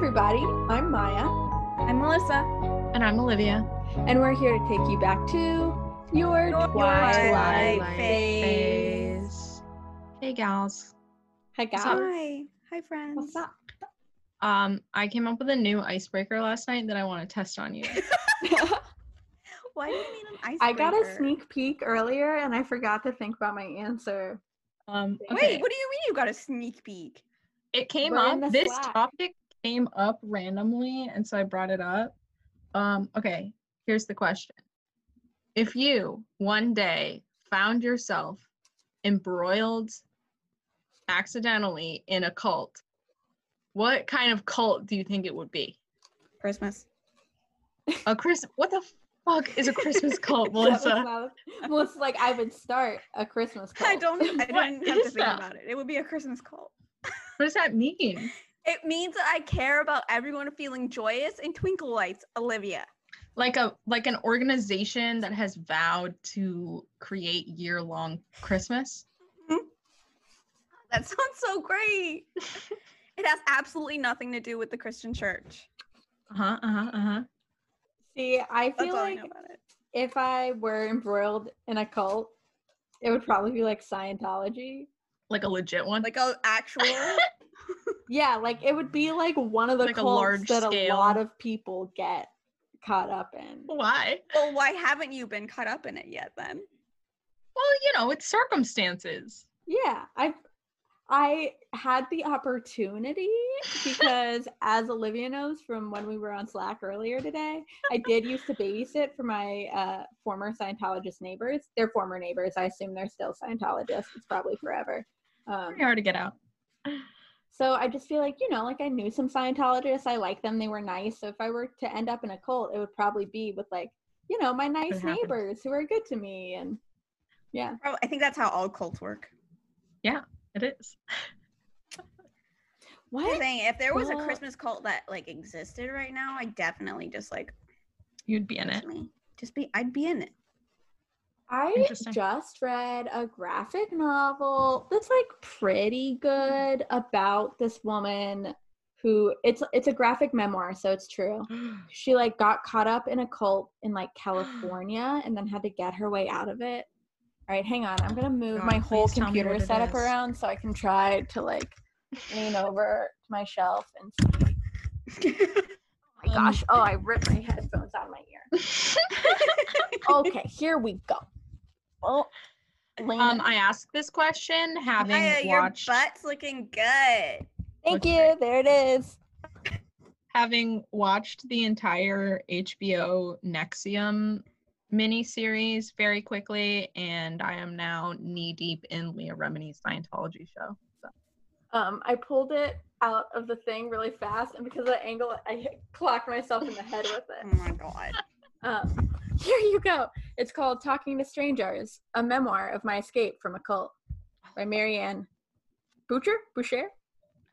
everybody. I'm Maya, I'm Melissa. And I'm Olivia. and we're here to take you back to your, twilight, Twilight phase. phase. Hey gals. Hi, What's up? guys. Hi. Hi, friends. What's up? Um, I came up with a new icebreaker last night that I want to test on you. Why do you need an icebreaker? I got a sneak peek earlier, and I forgot to think about my answer. Um, Wait, okay. Wait, what do you mean you got a sneak peek? it came We're up. This Slack. topic came up randomly, and so I brought it up. Um, okay, here's the question. If you one day found yourself embroiled accidentally in a cult, what kind of cult do you think it would be? Christmas. A Chris what the fuck is a Christmas cult, That was Melissa? not- Melissa's like, I would start a Christmas cult. I don't. I What don't have to think that? about it. It would be a Christmas cult. What does that mean? It means that I care about everyone feeling joyous and twinkle lights. Olivia. like a like an organization that has vowed to create year-long christmas That sounds so great. it has absolutely nothing to do with the Christian church. uh-huh uh-huh uh-huh See, I feel all I like know about it. if I were embroiled in a cult, it would probably be like Scientology. like a legit one Like a actual. Yeah, like it would be like one of the Like a cults large that a lot of people get caught up in. why well, why haven't you been caught up in it yet then? well you know it's circumstances Yeah, I I had the opportunity because as Olivia knows from when we were on Slack earlier today, I did used to babysit for my uh, former Scientologist neighbors. They're former neighbors. I assume they're still Scientologists. It's probably forever. Um, pretty hard to get out so I just feel like, you know, like I knew some Scientologists. I liked them. They were nice. So if I were to end up in a cult, it would probably be with like, you know, my nice neighbors who are good to me. And yeah. Prob- I think that's how all cults work. Yeah, it is I'm What? saying if there was a Christmas cult that like existed right now, I definitely just like you'd be in it me. Just be I'd be in it. I just read a graphic novel that's like pretty good about this woman who it's it's a graphic memoir, so it's true. She like got caught up in a cult in like California and then had to get her way out of it. All right, hang on. I'm gonna move God, my whole please tell me computer setup around so I can try to like lean over to my shelf and see. Oh my Um, gosh! Oh, I ripped my headphones out of my ear. Okay, here we go. Oh, lean um i asked this question having Maya, your watched butt's looking good. Thank looks you. great. There it is. having watched the entire hbo NXIVM miniseries very quickly and i am now knee deep in leah remini's scientology show so Um, I pulled it out of the thing really fast, and because of the angle, I clocked myself in the head with it. Oh my god. Um, here you go. It's called "Talking to Strangers: A Memoir of My Escape from a Cult" by Marianne Boucher. Boucher.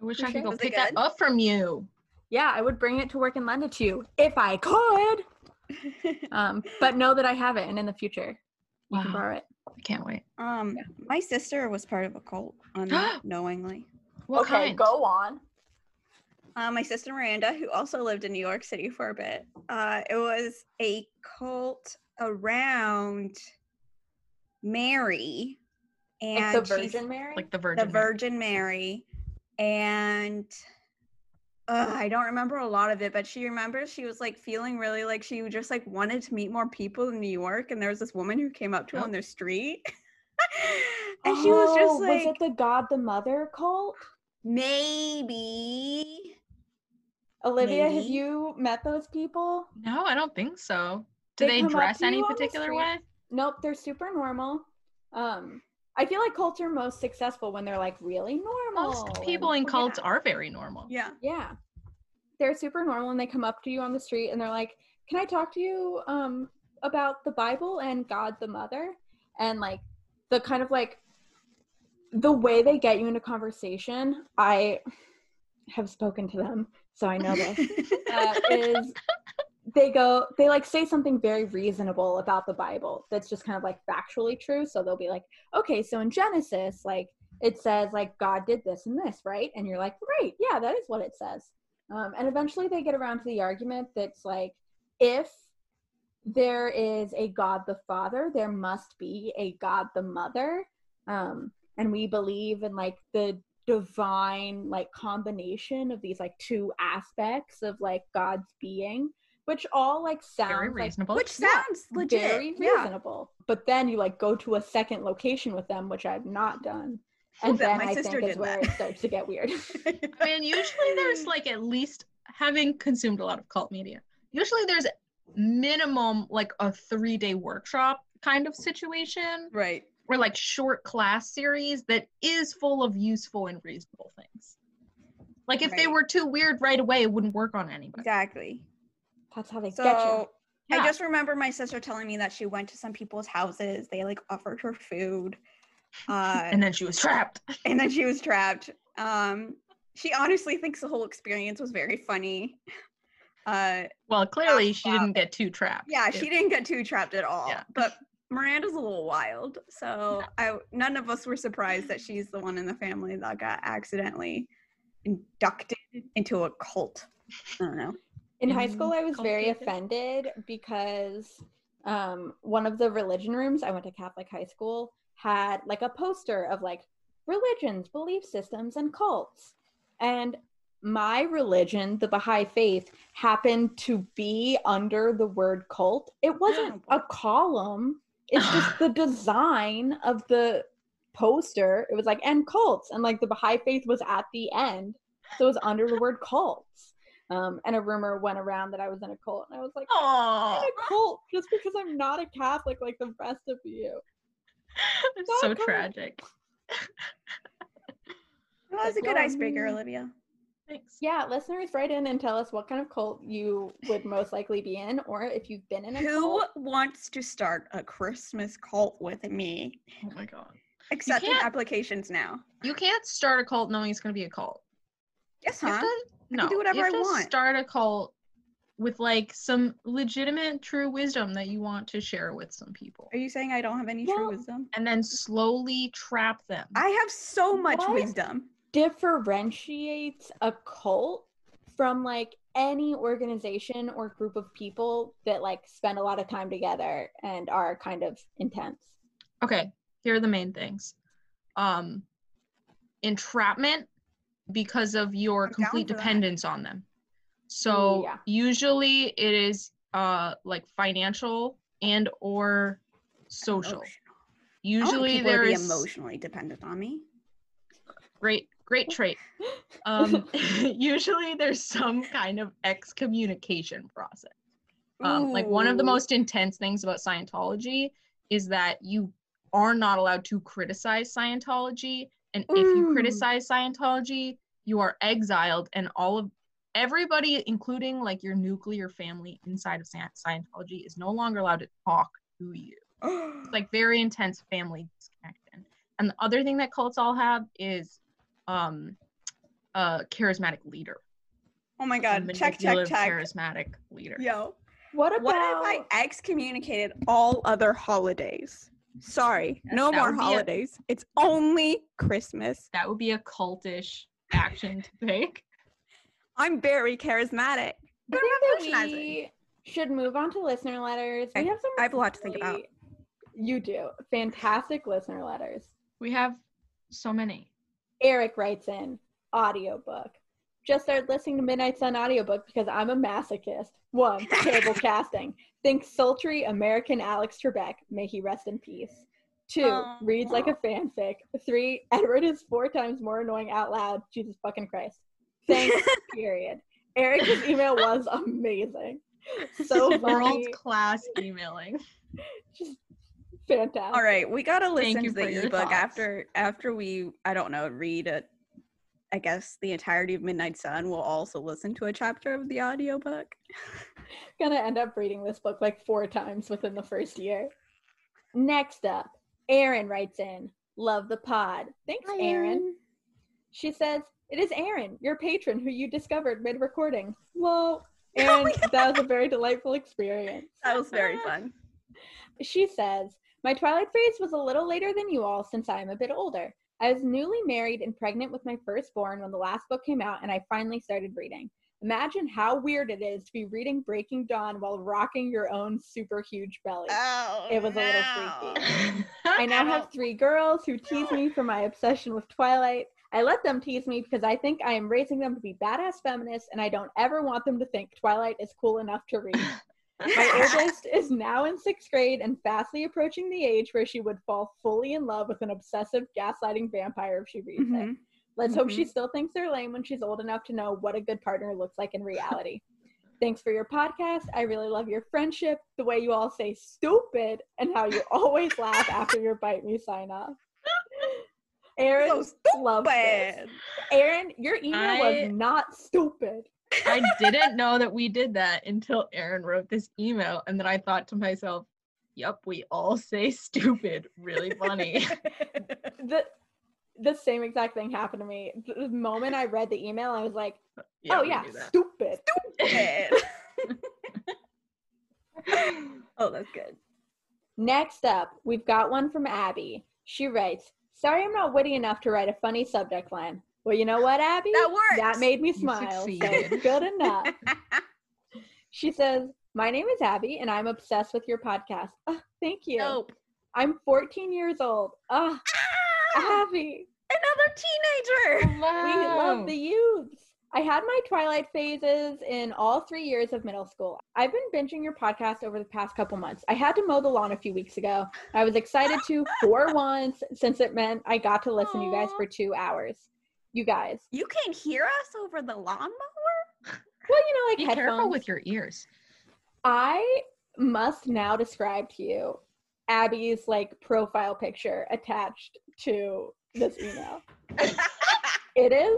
i wish i could go Was pick that up from you Yeah, I would bring it to work and lend it to you if I could. Um, but know that I have it, and in the future, you can borrow it. i can't wait um my sister was part of a cult unknowingly. what okay, kind? go on. Uh, my sister Miranda, who also lived in New York City for a bit, uh, it was a cult around Mary, and Like the she's- Virgin Mary. like the virgin the Virgin Mary, and uh, I don't remember a lot of it, but she remembers she was like feeling really like she just like wanted to meet more people in New York, and there was this woman who came up to her on the street, and she was just Oh, like, was it the God the Mother cult? maybe. Olivia, have you met those people? no i don't think so do They they, dress any you on the particular way Nope, they're super normal. Um, I feel like cults are most successful when they're like really normal. most people and- in cults yeah. are very normal Yeah. Yeah, they're super normal, and they come up to you on the street and they're like, "Can I talk to you um about the Bible and God the Mother?" And like the kind of like the way they get you into conversation. I have spoken to them, so I know this. uh, is they go they like say something very reasonable about the bible that's just kind of like factually true so they'll be like okay so in genesis like it says like god did this and this right and you're like right yeah that is what it says Um, and eventually they get around to the argument that's like, if there is a God the Father, there must be a God the Mother. Um, and we believe in like the divine like combination of these like two aspects of like God's being, which all like sounds Very like reasonable. Which Yeah, sounds legit. very yeah. reasonable. But then you like go to a second location with them, which I've not done. And Yeah, then my I sister think is did where that. it starts to get weird. I mean, usually there's like at least having consumed a lot of cult media. Usually there's minimum like a three day workshop kind of situation right. Or like short class series that is full of useful and reasonable things. Like if they were too weird right away, it wouldn't work on anybody. Exactly. That's how they get you. So Yeah. I just remember my sister telling me that she went to some people's houses. They like offered her food. Uh, And then she was trapped. and then she was trapped. Um, she honestly thinks the whole experience was very funny. Uh, Well, clearly she didn't get too trapped. yeah, she didn't get too trapped at all. Yeah. But Miranda's a little wild, so I none of us were surprised that she's the one in the family that got accidentally inducted into a cult. I don't know. In high school, I was very offended because um, one of the religion rooms, I went to Catholic high school, had like a poster of like religions, belief systems, and cults. And my religion, the Baha'i faith, happened to be under the word cult. It wasn't Oh, a column, it's just the design of the poster. It was like, and cults. And like the Baha'i faith was at the end. So it was under the word cults. Um, and a rumor went around that I was in a cult, and I was like, I'm in a cult just because I'm not a Catholic like the rest of you. it's so tragic. Well, was a good icebreaker. Olivia. Thanks. Yeah, listeners, write in and tell us what kind of cult you would most likely be in, or if you've been in a Who cult. wants to start a Christmas cult with me? Oh my god. Accepting applications now. You can't start a cult knowing it's going to be a cult. Yes, You have huh? to, no, can do whatever you have I to want. Start a cult with like some legitimate true wisdom that you want to share with some people, Are you saying I don't have any true wisdom? and then slowly trap them. I have so much What? wisdom. Differentiates a cult from like any organization or group of people that like spend a lot of time together and are kind of intense. okay, here are the main things. Um, entrapment because of your I'm complete for that. dependence on them. So yeah. usually it is uh like financial and or social. Emotional. Usually people to there be is emotionally dependent on me. great great trait. Um, usually there's some kind of excommunication process. Um, like one of the most intense things about Scientology is that you are not allowed to criticize Scientology, and if you criticize Scientology, you are exiled, and all of everybody, including like your nuclear family inside of Scientology, is no longer allowed to talk to you. It's like very intense family disconnection. And the other thing that cults all have is um a charismatic leader. oh my a god! Check, check, check. Charismatic leader. Yo, What about what if I excommunicated all other holidays? Sorry, Yes, no that more would be a- holidays. It's only Christmas. That would be a cultish action to take. I'm very charismatic. I think that we should move on to listener letters. We Okay, have some. I have a lot to think about. You do fantastic listener letters. We have so many. Eric writes in audiobook. Just started listening to Midnight Sun audiobook because I'm a masochist. One, terrible casting. Think sultry American Alex Trebek. May he rest in peace. Two, reads like a fanfic. Three, Edward is four times more annoying out loud. Jesus fucking Christ. Thanks, period. Eric's email was amazing. So World class emailing. Just fantastic. All right, we gotta listen you to the ebook thoughts. after after we I don't know read it. I guess the entirety of Midnight Sun. We'll also listen to a chapter of the audiobook. gonna end up reading this book like four times within the first year. Next up, Erin writes in, Love the pod. Thanks, Erin. She says, It is Erin, your patron, who you discovered mid recording. Well, and that was a very delightful experience. That was very fun. She says, My Twilight phase was a little later than you all since I am a bit older. I was newly married and pregnant with my firstborn when the last book came out, and I finally started reading. Imagine how weird it is to be reading Breaking Dawn while rocking your own super huge belly. Oh, It was a little freaky. I now have three girls who tease me for my obsession with Twilight. I let them tease me because I think I am raising them to be badass feminists and I don't ever want them to think Twilight is cool enough to read. My oldest is now in sixth grade and fastly approaching the age where she would fall fully in love with an obsessive gaslighting vampire if she reads it. Mhm. Let's hope she still thinks they're lame when she's old enough to know what a good partner looks like in reality. Thanks for your podcast. I really love your friendship, the way you all say stupid, and how you always laugh after your bite me sign off. Aaron So loves this. Aaron, your email I- was not stupid. I didn't know that we did that until Aaron wrote this email, and then I thought to myself, "Yep, we all say stupid." Really funny. The the same exact thing happened to me. The moment I read the email, I was like, "Oh yeah, stupid." Stupid. oh, that's good. Next up, we've got one from Abby. She writes, Sorry I'm not witty enough to write a funny subject line. Well, you know what, Abby? That works. That made me smile. So good enough. She says, My name is Abby and I'm obsessed with your podcast. Oh, thank you. Nope. I'm 14 years old. Oh, Ah, Abby. another teenager. We love the youths. I had my Twilight phases in all three years of middle school. I've been binging your podcast over the past couple months. I had to mow the lawn a few weeks ago. I was excited to for once since it meant I got to listen to you guys for two hours. You guys. You can't hear us over the lawnmower? Well, you know, like Be headphones. careful with your ears. I must now describe to you Abby's like profile picture attached to this email. It is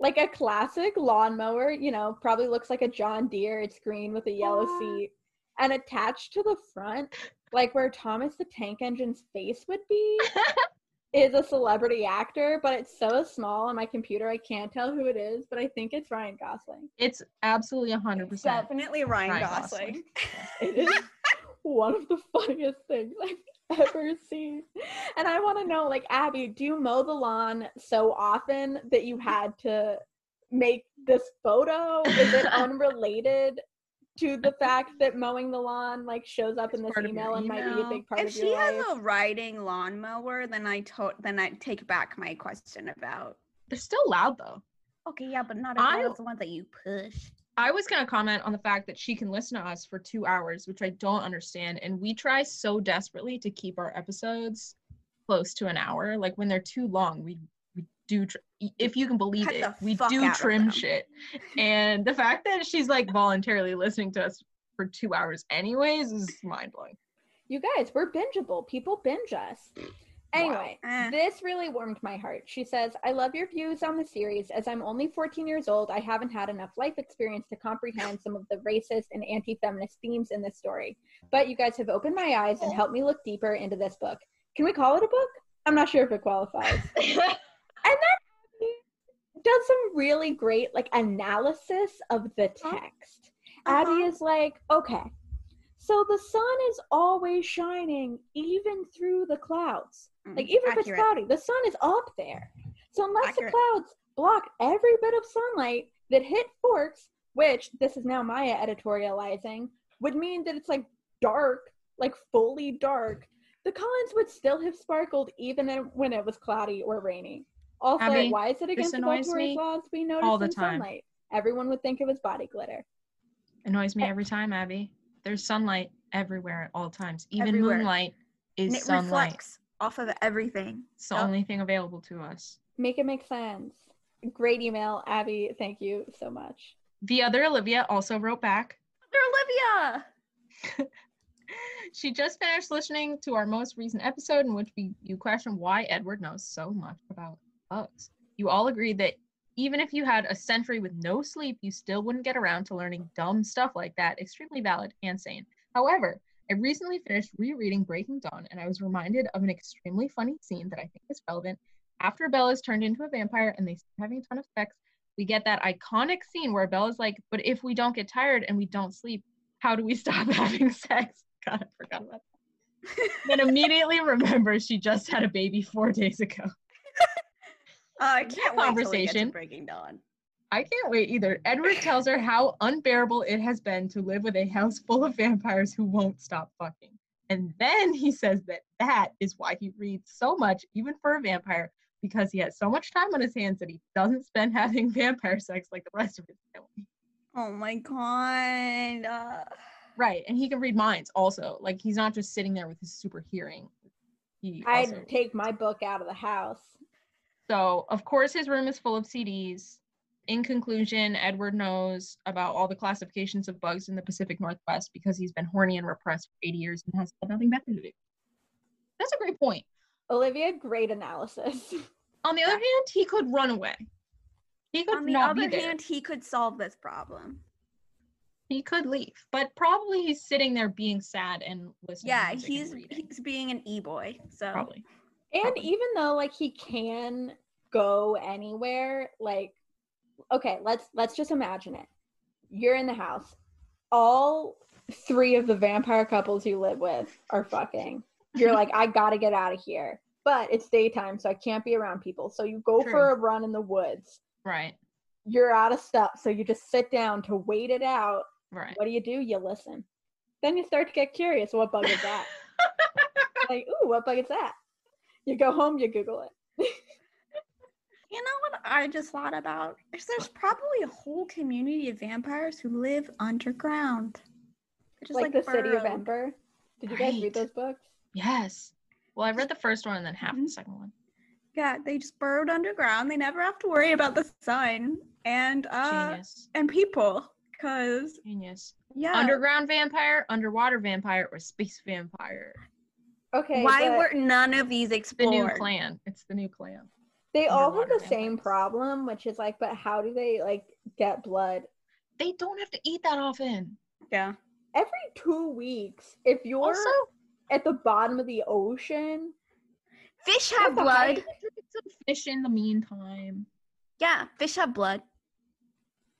like a classic lawnmower, you know, probably looks like a John Deere. It's green with a yellow seat. And attached to the front, like where Thomas the Tank Engine's face would be, is a celebrity actor, but it's so small on my computer I can't tell who it is, but I think it's Ryan Gosling. It's absolutely hundred percent. Definitely Ryan, Ryan Gosling. It is one of the funniest things I've ever seen. And I want to know, like, Abby, do you mow the lawn so often that you had to make this photo? Is it unrelated to the fact that mowing the lawn like shows up in this part of your email and might be a big part of it. if she has life? a riding lawnmower, then I to- then I take back my question about. They're still loud though. Okay, yeah, but not I- as loud as the ones that you push. I was gonna comment on the fact that she can listen to us for two hours, which I don't understand. And we try so desperately to keep our episodes close to an hour. Like when they're too long, we we do. Tr- if you can believe Cut it, we do trim shit. And the fact that she's like voluntarily listening to us for two hours, anyways, is mind blowing. You guys, we're bingeable. People binge us. Anyway, Eh. this really warmed my heart. She says, I love your views on the series. As I'm only 14 years old, I haven't had enough life experience to comprehend some of the racist and anti feminist themes in this story. But you guys have opened my eyes and helped me look deeper into this book. Can we call it a book? I'm not sure if it qualifies. and then Abby does some really great like analysis of the text. Abby Uh-huh. is like, okay, so the sun is always shining even through the clouds. Mm, Like even if it's cloudy, the sun is up there. So unless Accurate. the clouds block every bit of sunlight that hit Forks, which this is now Maya editorializing, would mean that it's like dark, like fully dark. The Cullens would still have sparkled even when it was cloudy or rainy. Also, Abby, why is it against the annoys me laws we notice all the in time. sunlight? Everyone would think it was body glitter. Annoys me eh. every time, Abby. There's sunlight everywhere at all times. Even Everywhere. moonlight is And it sunlight. reflects off of everything. It's the Yup. only thing available to us. Make it make sense. Great email, Abby. Thank you so much. The other Olivia also wrote back. They're Olivia. she just finished listening to our most recent episode in which we, you questioned why Edward knows so much about bugs. You all agreed that even if you had a century with no sleep, you still wouldn't get around to learning dumb stuff like that. Extremely valid and sane. However, I recently finished rereading Breaking Dawn and I was reminded of an extremely funny scene that I think is relevant. After Bella is turned into a vampire and they start having a ton of sex, we get that iconic scene where Bella's like, But if we don't get tired and we don't sleep, how do we stop having sex? God, I forgot about that. then immediately remembers she just had a baby four days ago. Uh, I can't wait till we get to conversation. Breaking Dawn. I can't wait either. Edward tells her how unbearable it has been to live with a house full of vampires who won't stop fucking. And then he says that that is why he reads so much, even for a vampire, because he has so much time on his hands that he doesn't spend having vampire sex like the rest of his family. Oh my god. Uh, Right. And he can read minds also. Like he's not just sitting there with his super hearing. He I'd also- take my book out of the house. So, of course, his room is full of CDs. In conclusion, Edward knows about all the classifications of bugs in the Pacific Northwest because he's been horny and repressed for 80 years and has nothing better to do. That's a great point. Olivia, great analysis. On the other hand, he could run away. He could on the not other be there. hand, he could solve this problem. he could leave, but probably he's sitting there being sad and listening. to Yeah, music and he's reading. he's being an e-boy. So probably. And even though like he can go anywhere, like okay, let's let's just imagine it. You're in the house. All three of the vampire couples you live with are fucking. You're like, I gotta get out of here. But it's daytime, so I can't be around people. So you go for a run in the woods. Right. You're out of stuff, so you just sit down to wait it out. Right. What do you do? You listen. Then you start to get curious. What bug is that? like, ooh, what bug is that? You go home, you Google it. You know what I just thought about? Is there's probably a whole community of vampires who live underground. Just like, the city of. Ember. Did you guys read those books? Yes. Well, I read the first one and then half Mhm. the second one. Yeah, they just burrowed underground. They never have to worry about the sun and uh Genius. and people. Cause Genius. yeah, Underground vampire, underwater vampire, or space vampire. Okay. why but were none of these explored? The new clan. It's the new clan. they all have underwater the same vampires? problem, which is like, but how do they like get blood? They don't have to eat that often. Yeah. Every two weeks, if you're Also, at the bottom of the ocean, Fish have blood. some fish in the meantime. Yeah, fish have blood.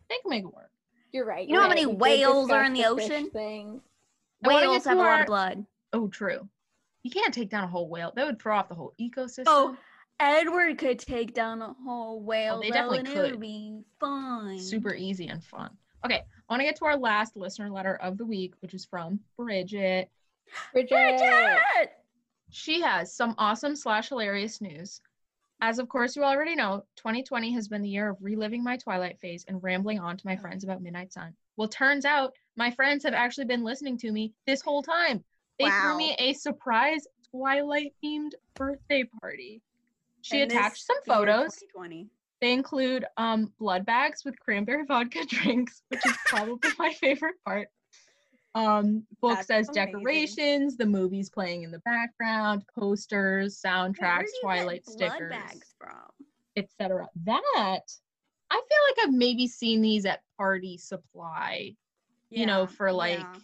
They can make it work. you're right. You know you're how many We whales are in the fish ocean? Thing. I wanna get Whales to have a lot of blood. Oh, true. You can't take down a whole whale. That would throw off the whole oh, ecosystem. Oh, Edward could take down a whole whale. they though, definitely and It could. would be fun. super easy and fun. Okay, I want to get to our last listener letter of the week, which is from Bridget. Bridget. Bridget! She has some awesome slash hilarious news. As of course you already know, 2020 has been the year of reliving my Twilight phase and rambling on to my oh. friends about Midnight Sun. Well, turns out my friends have actually been listening to me this whole time. They threw me a surprise Twilight themed birthday party. She And attached some photos. They include um, blood bags with cranberry vodka drinks, which is probably my favorite part. Um, books That's as amazing. decorations, the movies playing in the background, posters, soundtracks, do you get Twilight stickers, bags from? etc. That I feel like I've maybe seen these at party supply, you know, for like yeah.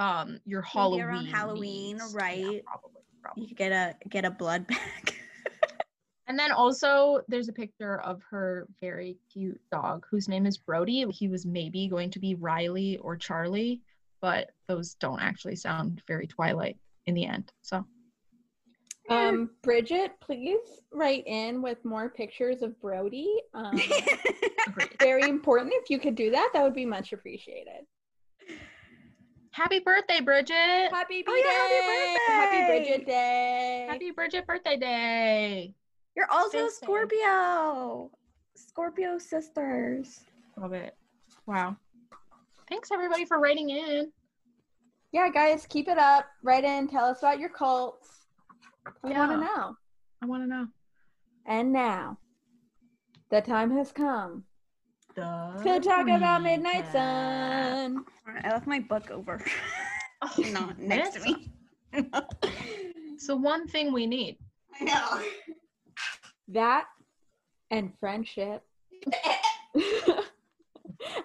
Um your Maybe Halloween. around Halloween, needs. Yeah, right. probably, probably. you could get a get a blood bag. And then also there's a picture of her very cute dog whose name is Brody. He was maybe going to be Riley or Charlie, but those don't actually sound very Twilight in the end. So Um, Bridget, please write in with more pictures of Brody. Um, very important. If you could do that, that would be much appreciated. Happy birthday, Bridget! Happy Oh, yeah, happy birthday. Happy! Bridget Day. Happy Bridget birthday day! You're also Stay a safe. Scorpio. Scorpio sisters. Love it. Wow. Thanks everybody for writing in. yeah, guys, keep it up. Write in. Tell us about your cults. We want to know. I want to know. And now, the time has come The to talk about Midnight. Sun. I left my book over. Oh, Not next to me. So one thing we need. I know. That and friendship.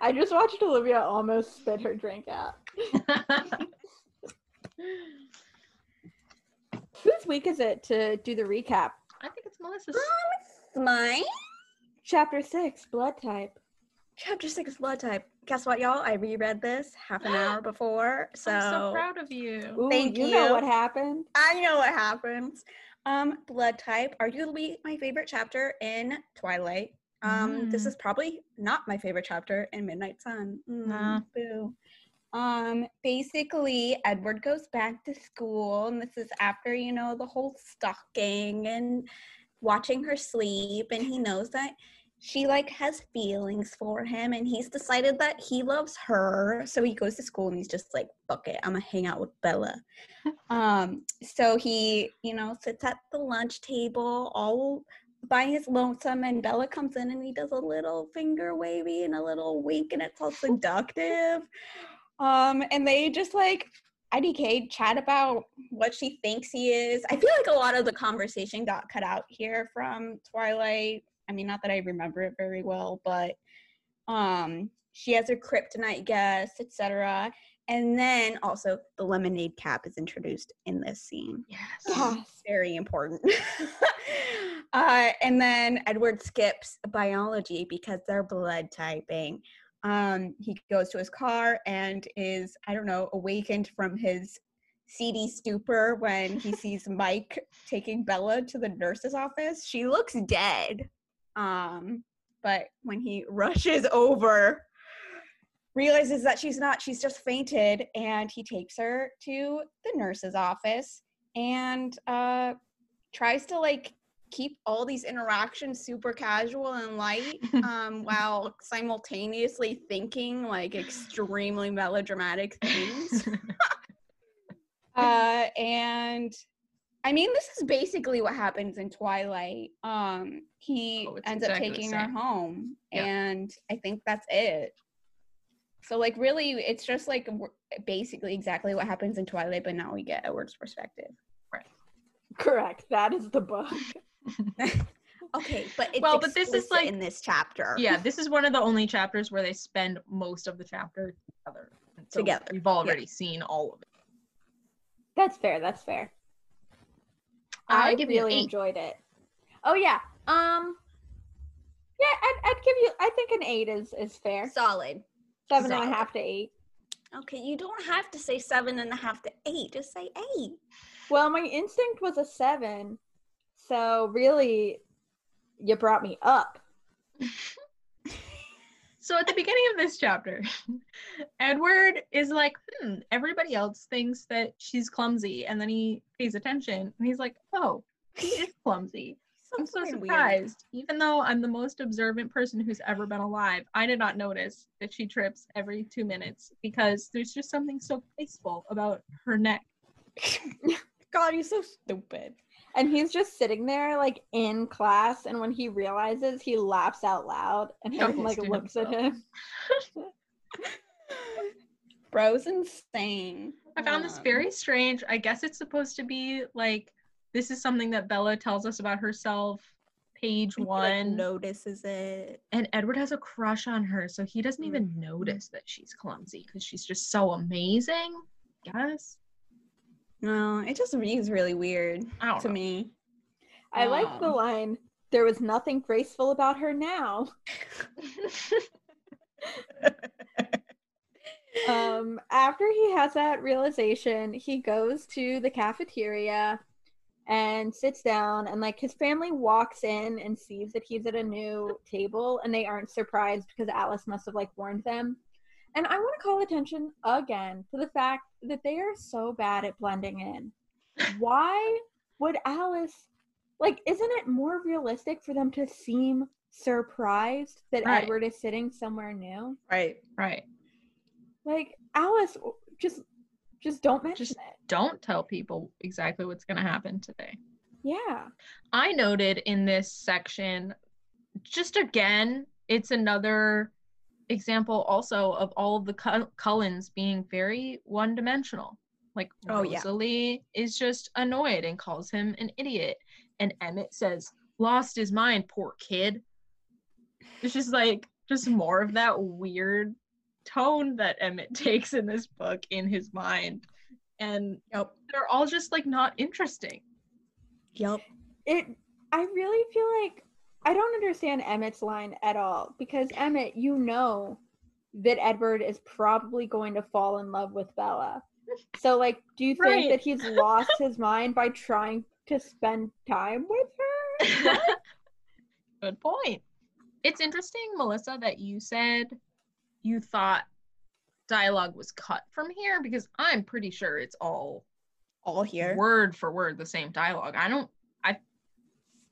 I just watched Olivia almost spit her drink out. Whose week is it to do the recap? I think it's Melissa's. Mine. Chapter six, blood type. Chapter six, blood type. Guess what, y'all? I reread this half an hour before, so, I'm so proud of you. Ooh, Thank you. You know what happened. I know what happens. Um, blood type, arguably my favorite chapter in Twilight. Um, this Mm. is probably not my favorite chapter in Midnight Sun. Mm, Nah. Boo. Um, basically, Edward goes back to school, and this is after you know the whole stalking and watching her sleep, and he knows that she like has feelings for him, and he's decided that he loves her. So he goes to school, and he's just like, "Fuck it, I'm gonna hang out with Bella." um, so he, you know, sits at the lunch table all by his lonesome and Bella comes in and he does a little finger wavy and a little wink and it's all seductive. Um, and they just like IDK chat about what she thinks he is. I feel like a lot of the conversation got cut out here from Twilight. I mean, not that I remember it very well, but um she has her kryptonite guest, etc. And then also the lemonade cap is introduced in this scene Yes. Yes. very important. uh, and then Edward skips biology because they're blood typing. Um, he goes to his car and is, I don't know, awakened from his seedy stupor when he sees Mike taking Bella to the nurse's office. She looks dead. Um, but when he rushes over, realizes that she's not, she's just fainted, and he takes her to the nurse's office and uh tries to like keep all these interactions super casual and light um while simultaneously thinking like extremely melodramatic things. Uh and i mean this is basically what happens in twilight um he Oh, ends exactly up taking her home Yeah. and i think that's it so like really it's just like basically exactly what happens in twilight but now we get edward's perspective Right. Correct. That is the book. okay but it's Well, but this is, like- in this chapter yeah, this is one of the only chapters where they spend most of the chapter together. So Together, We've already seen all of it. That's fair. That's fair. I I give really enjoyed it. Oh yeah. Um. Yeah, I'd, I'd give you. I think an eight is is fair. solid Seven and a half to eight. okay you don't have to say seven and a half to eight just say eight Well, my instinct was a seven, so really, you brought me up. So at the beginning of this chapter, Edward is like, hmm, everybody else thinks that she's clumsy. And then he pays attention and he's like, oh, she is clumsy. I'm so fucking weird. surprised. Even though I'm the most observant person who's ever been alive, I did not notice that she trips every two minutes because there's just something so graceful about her neck. god you're so stupid And he's just sitting there, like in class, and when he realizes, he laughs out loud, and Chuckles everyone like to looks at him. bro's insane I found this Um, very strange. I guess it's supposed to be like this is something that Bella tells us about herself, page he, like, one. notices it and Edward has a crush on her, so he doesn't even Mm-hmm. notice that she's clumsy because she's just so amazing. Yes. No it just reads really weird I don't to know. me I like the Um, line. There was nothing graceful about her now. um after he has that realization he goes to the cafeteria and sits down and like his family walks in and sees that he's at a new table and they aren't surprised because alice must have like warned them and i want to call attention again to the fact that they are so bad at blending in why would alice like isn't it more realistic for them to seem surprised that Right. edward is sitting somewhere new right right. like Alice, just just don't mention Just- it. Don't tell people exactly what's going to happen today. Yeah. I noted in this section, just again, it's another example also of all of the Cull- Cullens being very one dimensional. Like Oh, yeah. Rosalie is just annoyed and calls him an idiot. And Emmett says, lost his mind, poor kid. It's just like, just more of that weird tone that Emmett takes in this book in his mind. And yep they're all just like not interesting. yep It I really feel like I don't understand Emmett's line at all because Emmett, you know that Edward is probably going to fall in love with Bella. So like do you think Right. that he's lost his mind by trying to spend time with her? Good point. It's interesting, Melissa, that you said you thought dialogue was cut from here because I'm pretty sure it's all All here. word for word the same dialogue. I don't I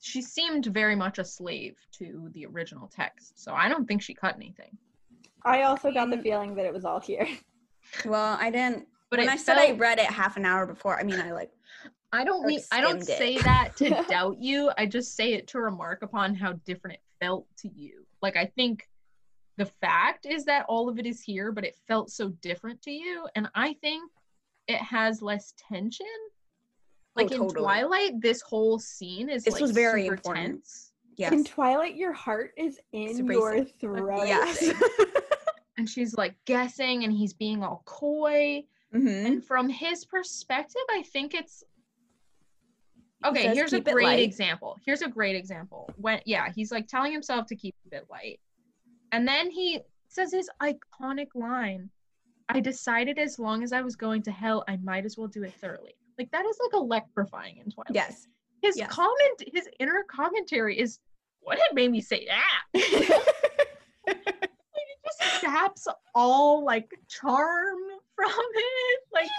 she seemed very much a slave to the original text. So I don't think she cut anything. I also got the feeling that it was all here. Well, I didn't. But when it I said I read it half an hour before, I mean, I like. I don't or mean I don't it. say that to doubt you. I just say it to remark upon how different it felt to you. Like I think the fact is that all of it is here, but it felt so different to you. And I think it has less tension. Like in Oh, totally. Twilight, this whole scene is This like was very super important. tense. Yes. In Twilight, your heart is in your throat. yes. And she's like guessing and he's being all coy. hmm And from his perspective, I think it's okay. says, Here's a great example. Here's a great example. When yeah, he's like telling himself to keep it light, and then he says his iconic line. I decided as long as I was going to hell, I might as well do it thoroughly. Like that is like electrifying in Twilight. Yes. His yes. comment, his inner commentary is what had made me say that. Like it just saps all like charm from it. Like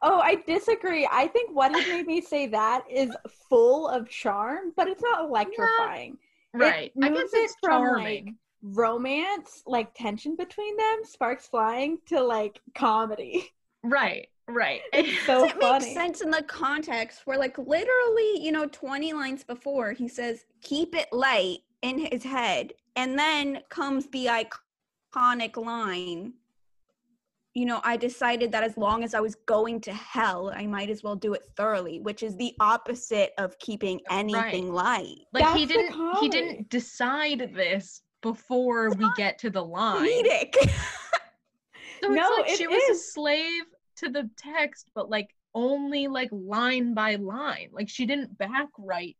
Oh, I disagree. I think what had made me say that is full of charm, but it's not electrifying. right. I guess it's it from, charming. like, Romance, like tension between them, sparks flying to like comedy. Right, right. It's so it funny. makes sense in the context where like literally you know 20 lines before he says keep it light in his head and then comes the iconic line you know i decided that as long as i was going to hell i might as well do it thoroughly which is the opposite of keeping uh, anything light. Like he That's the didn't he didn't decide this before we get to the line. comedic So it's No, like it she was a slave to the text, but like only like line by line. Like she didn't back write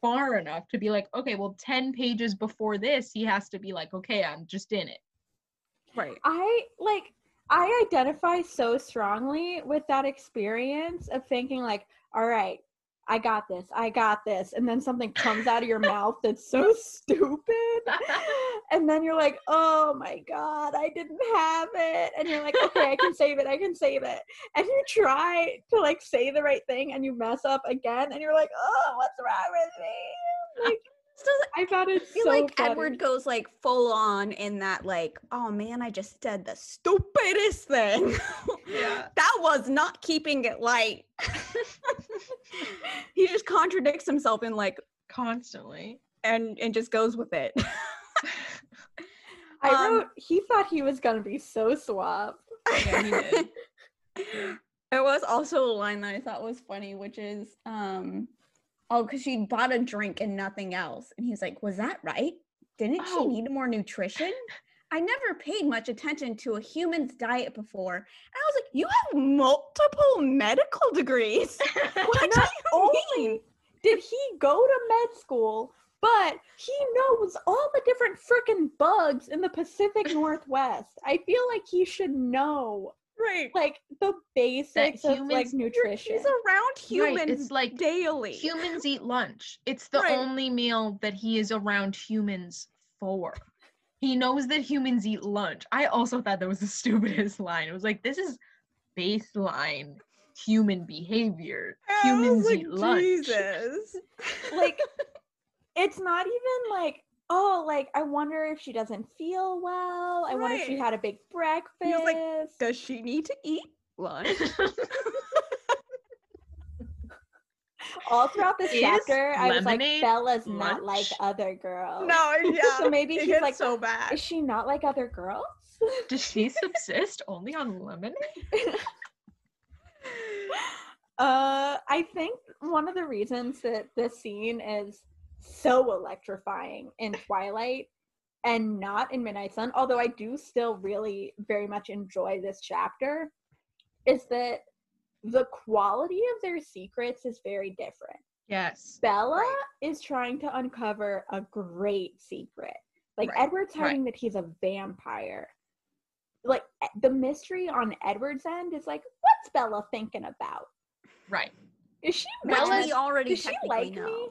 far enough to be like, okay, well, 10 pages before this, he has to be like, okay, I'm just in it. right I like I identify so strongly with that experience of thinking like, all right, I got this, I got this, and then something comes out of your mouth that's so stupid. And then you're like, oh my god, I didn't have it. And you're like, okay, I can save it, I can save it. And you try to like say the right thing and you mess up again and you're like, oh, what's wrong with me? Like so I thought it I feel so like funny. Edward goes like full on in that like, oh man, I just said the stupidest thing. Yeah. that was not keeping it light. he just contradicts himself in like Constantly. and and just goes with it. I um, wrote he thought he was gonna be so suave. Yeah, he did. There was also a line that I thought was funny, which is, um, oh, because she bought a drink and nothing else. And he's like, Was that right? Didn't Oh. she need more nutrition? I never paid much attention to a human's diet before. And I was like, You have multiple medical degrees. What do Not you mean? only did he go to med school, but he knows all the different freaking bugs in the Pacific Northwest. I feel like he should know Right. like the basics of like nutrition. He's around humans Right, it's like daily. humans eat lunch. It's the Right. only meal that he is around humans for. He knows that humans eat lunch. I also thought that was the stupidest line. It was like, this is baseline human behavior. Humans like, eat lunch. Jesus. like it's not even like oh like I wonder if she doesn't feel well. I wonder if she had a big breakfast. was like, Does she need to eat lunch? all throughout this Is chapter, I was like, lemonade Bella's not like other girls. no, yeah. So maybe it she's like, so bad. is she not like other girls? Does she subsist only on lemonade? Uh, I think one of the reasons that this scene is so electrifying in Twilight and not in Midnight Sun, although I do still really very much enjoy this chapter, is that the quality of their secrets is very different. Yes. Bella Right. is trying to uncover a great secret. Like Right, Edward's right. hiding that he's a vampire. Like the mystery on Edward's end is like, what's Bella thinking about? Right. Is she Which mad? Bella's- already Does she technically like know. me?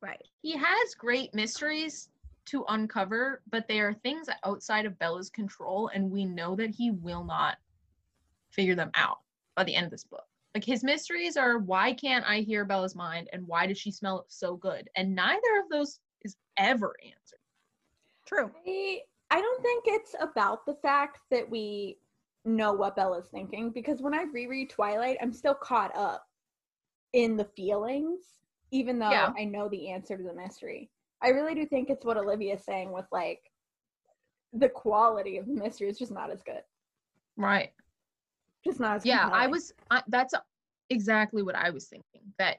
Right. He has great mysteries to uncover, but they are things outside of Bella's control, and we know that he will not figure them out by the end of this book. Like his mysteries are why can't I hear Bella's mind and why does she smell so good? And neither of those is ever answered. True. I, I don't think it's about the fact that we know what Bella's thinking because when I reread Twilight, I'm still caught up in the feelings, even though Yeah. I know the answer to the mystery. I really do think it's what Olivia's saying with like the quality of the mystery is just not as good. Right. Just not as yeah i was I, that's exactly what i was thinking that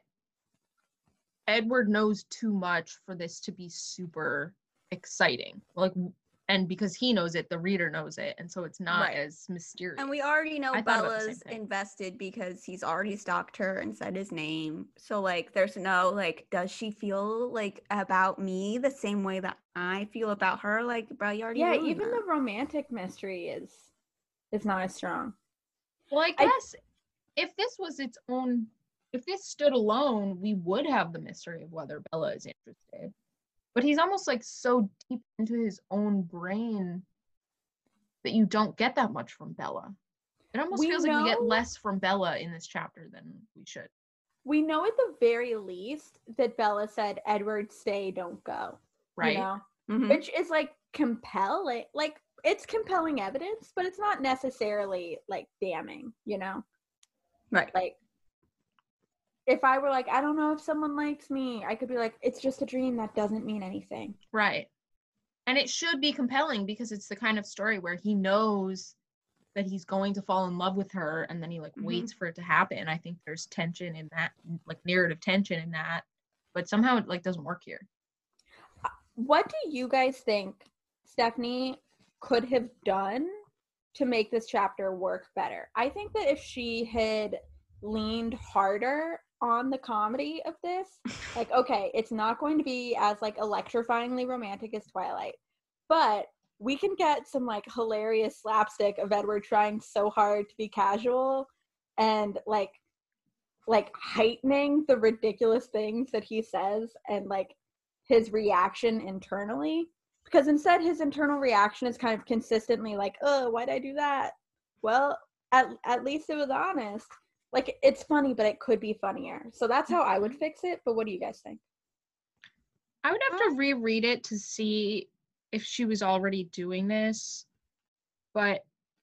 edward knows too much for this to be super exciting like and because he knows it the reader knows it and so it's not Right. as mysterious And we already know I thought about the same Bella's invested because he's already stalked her and said his name. So like there's no like does she feel like about me the same way that I feel about her? Like bro, you already yeah, even that. the romantic mystery is is not as strong. well i I- guess if this was its own if this stood alone we would have the mystery of whether bella is interested but he's almost like so deep into his own brain that you don't get that much from bella it almost We feels like we get less from bella in this chapter than we should We know at the very least that Bella said, Edward, stay, don't go. right You know? Mhm. Which is like compelling. Like it's compelling evidence, but it's not necessarily like damning, you know? Right. Like if I were like, I don't know if someone likes me, I could be like, it's just a dream that doesn't mean anything. Right. And it should be compelling because it's the kind of story where he knows that he's going to fall in love with her and then he like Mhm. waits for it to happen. I think there's tension in that, like narrative tension in that, but somehow it like doesn't work here. What do you guys think Stephenie could have done to make this chapter work better? I think that if she had leaned harder on the comedy of this, like okay, it's not going to be as like electrifyingly romantic as Twilight, but we can get some like hilarious slapstick of Edward trying so hard to be casual and like like heightening the ridiculous things that he says and like his reaction internally because instead his internal reaction is kind of consistently like oh why'd i do that well at, at least it was honest like it's funny but it could be funnier so that's how i would mm-hmm. fix it but what do you guys think I would have to reread it to see if she was already doing this. But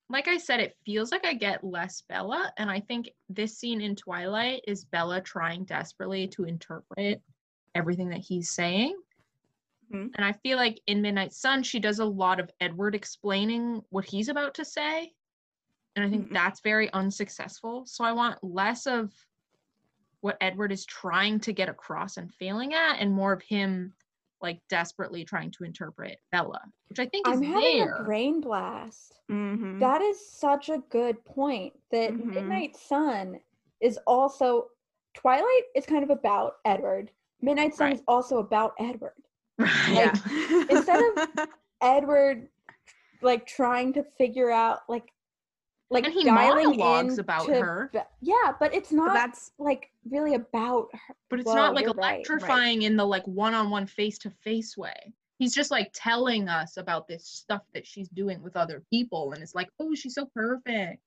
like I said, it feels like I get less Bella. And I think this scene in Twilight is Bella trying desperately to interpret everything that he's saying. Mhm. And I feel like in Midnight Sun, she does a lot of Edward explaining what he's about to say. And I think Mhm. that's very unsuccessful. So I want less of what Edward is trying to get across and failing at, and more of him like desperately trying to interpret Bella, which I think is i'm having there. a brain blast Mhm. that is such a good point that Mhm. midnight sun is also twilight is kind of about edward midnight sun Right. is also about edward Right. yeah. instead of- edward like trying to figure out like like And he dialing monologues about into her. Yeah but it's But not that's like really about her but it's not like you're right, right. electrifying in the like one-on-one face-to-face way. He's just like telling us about this stuff that she's doing with other people, and it's like, oh, she's so perfect.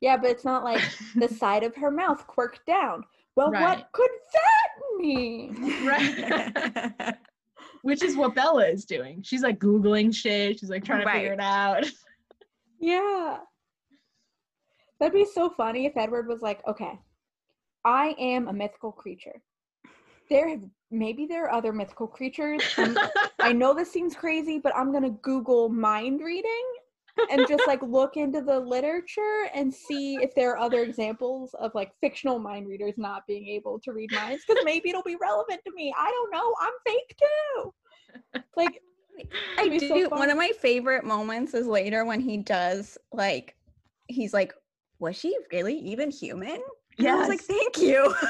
yeah but it's not like the side of her mouth quirked down well Right. what could that mean right. Which is what Bella is doing. She's like googling shit. She's like trying to figure it out. yeah that'd be so funny if edward was like okay i am a mythical creature there have maybe there are other mythical creatures and I know this seems crazy, but I'm gonna Google mind reading and just like look into the literature and see if there are other examples of like fictional mind readers not being able to read minds because maybe it'll be relevant to me. I don't know. I'm fake too. Like, I do. so one of my favorite moments is later when he does like he's like, was she really even human? And I was like, thank you.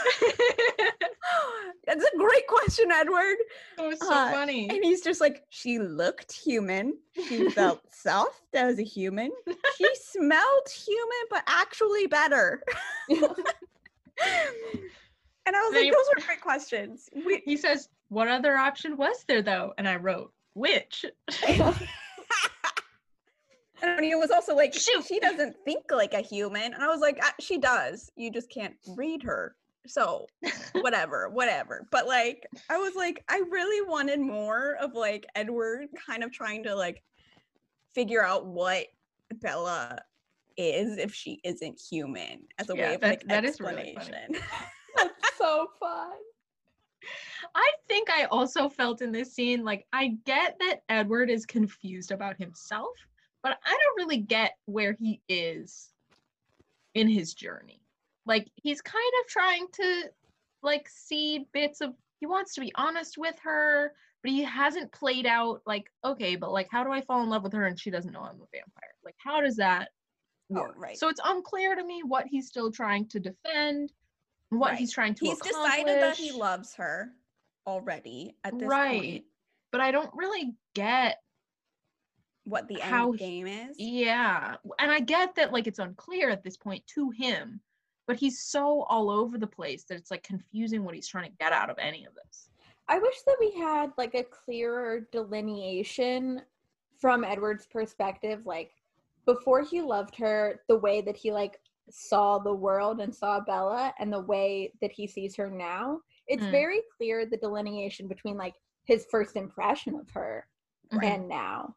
That's a great question, Edward. it was so Uh, funny. And he's just like, she looked human. She felt soft as a human. She smelled human, but actually better. and I was Then like, he- those are great questions. We, He says, What other option was there though? And I wrote, which? and he was also like, Shoot. she doesn't think like a human. And I was like, "Uh, she does. You just can't read her. So whatever, whatever. But like, I was like, I really wanted more of like Edward kind of trying to like figure out what Bella is if she isn't human as a Yeah, way of that- like that is really explanation. That's so fun. I think I also felt in this scene like I get that Edward is confused about himself, but I don't really get where he is in his journey. Like he's kind of trying to like see bits of he wants to be honest with her, but he hasn't played out like okay, but like how do I fall in love with her and she doesn't know I'm a vampire? Like how does that Oh, work? right. So it's unclear to me what he's still trying to defend, what Right. he's trying to He's decided that he loves her already at this Right. point. but I don't really get What the How end he- game is. yeah. And I get that like it's unclear at this point to him, but he's so all over the place that it's like confusing what he's trying to get out of any of this. I wish that we had like a clearer delineation from Edward's perspective, like before he loved her, the way that he like saw the world and saw Bella and the way that he sees her now. It's Mm. very clear the delineation between like his first impression of her Mhm. and now.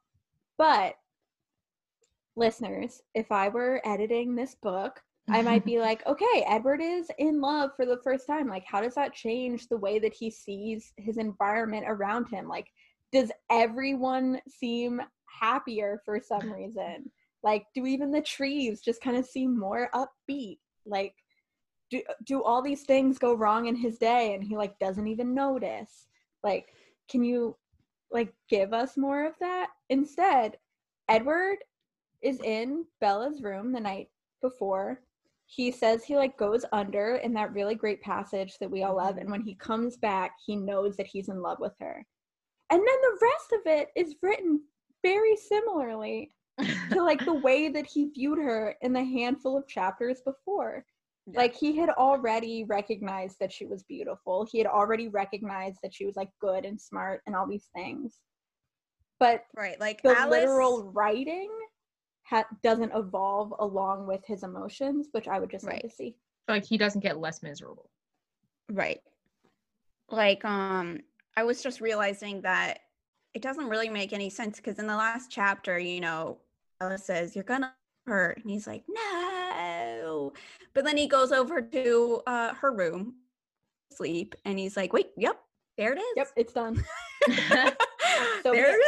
But listeners, if I were editing this book, I might be like, okay, Edward is in love for the first time. Like, how does that change the way that he sees his environment around him? Like, does everyone seem happier for some reason? Like, do even the trees just kind of seem more upbeat? Like, do, do all these things go wrong in his day and he like doesn't even notice? Like, can you like give us more of that? Instead, Edward is in Bella's room the night before he says he like goes under in that really great passage that we all love and when he comes back he knows that he's in love with her and then the rest of it is written very similarly to like the way that he viewed her in the handful of chapters before Yeah. like he had already recognized that she was beautiful he had already recognized that she was like good and smart and all these things but Right. Like the Alice, literal writing ha- doesn't evolve along with his emotions, which I would just like to see. like he doesn't get less miserable. Right. Like, um, I was just realizing that it doesn't really make any sense because in the last chapter, you know, Alice says, You're gonna hurt. And he's like, No. But then he goes over to uh her room, sleep, and he's like, Wait, yep, there it is. Yep, it's done. So there it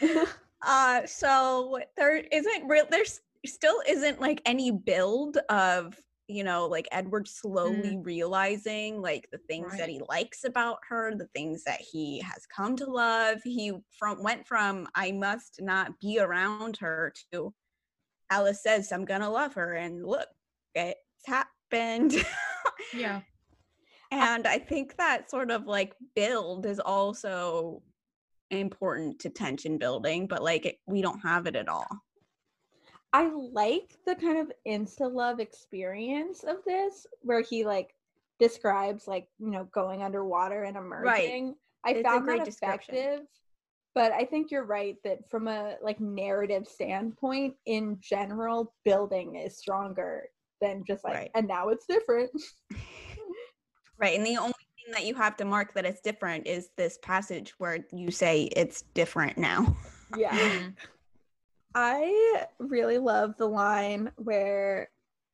is. Uh, so there isn't real. There's still isn't like any build of you know like Edward mm. slowly realizing like the things that he likes about her, the things that he has come to love. He from went from I must not be around her to Alice says I'm gonna love her, and look, it's happened. Yeah. And I think that sort of like build is also important to tension building, but like it, we don't have it at all. I like the kind of insta love experience of this where he like describes like, you know, going underwater and emerging. I It's a found great that description. effective. But I think you're right that from a like narrative standpoint, in general, building is stronger than just like, Right. and now it's different. Right. And the only thing that you have to mark that it's different is this passage where you say it's different now. yeah. Mm-hmm. I really love the line where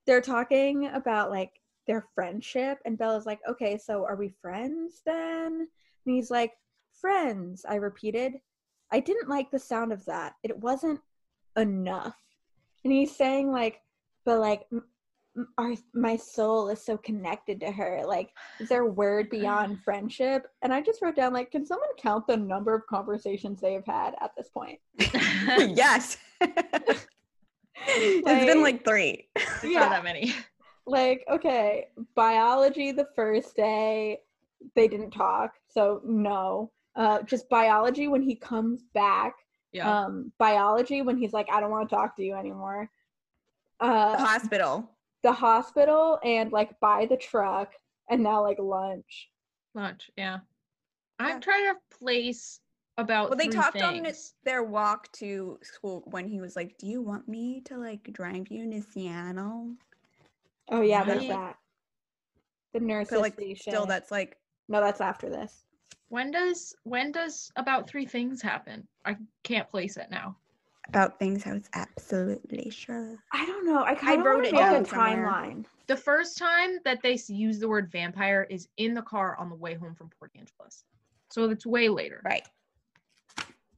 they're talking about like their friendship, and Bella's like, okay, so are we friends then? And he's like, friends, I repeated. I didn't like the sound of that. It wasn't enough. And he's saying, like, but like, m- m- our, my soul is so connected to her. Like, is there a word beyond friendship? And I just wrote down, like, can someone count the number of conversations they have had at this point? yes. it's been like three. It's Yeah. not that many. like okay biology the first day they didn't talk so no uh just biology when he comes back Yeah. um biology when he's like i don't want to talk to you anymore The uh hospital. the hospital and like by the truck and now like lunch Lunch. Yeah. Yeah. I'm trying to place about Well, they three talked on their walk to school when he was like, "Do you want me to like drive you to Seattle?" Oh yeah, there's that. The nurse But like, station. still, that's like no, that's after this. When does when does about three things happen? I can't place it now. about things I was absolutely sure. I don't know. I kind of wrote it to make a down somewhere. timeline. The first time that they use the word vampire is in the car on the way home from Port Angeles. So it's way later. Right.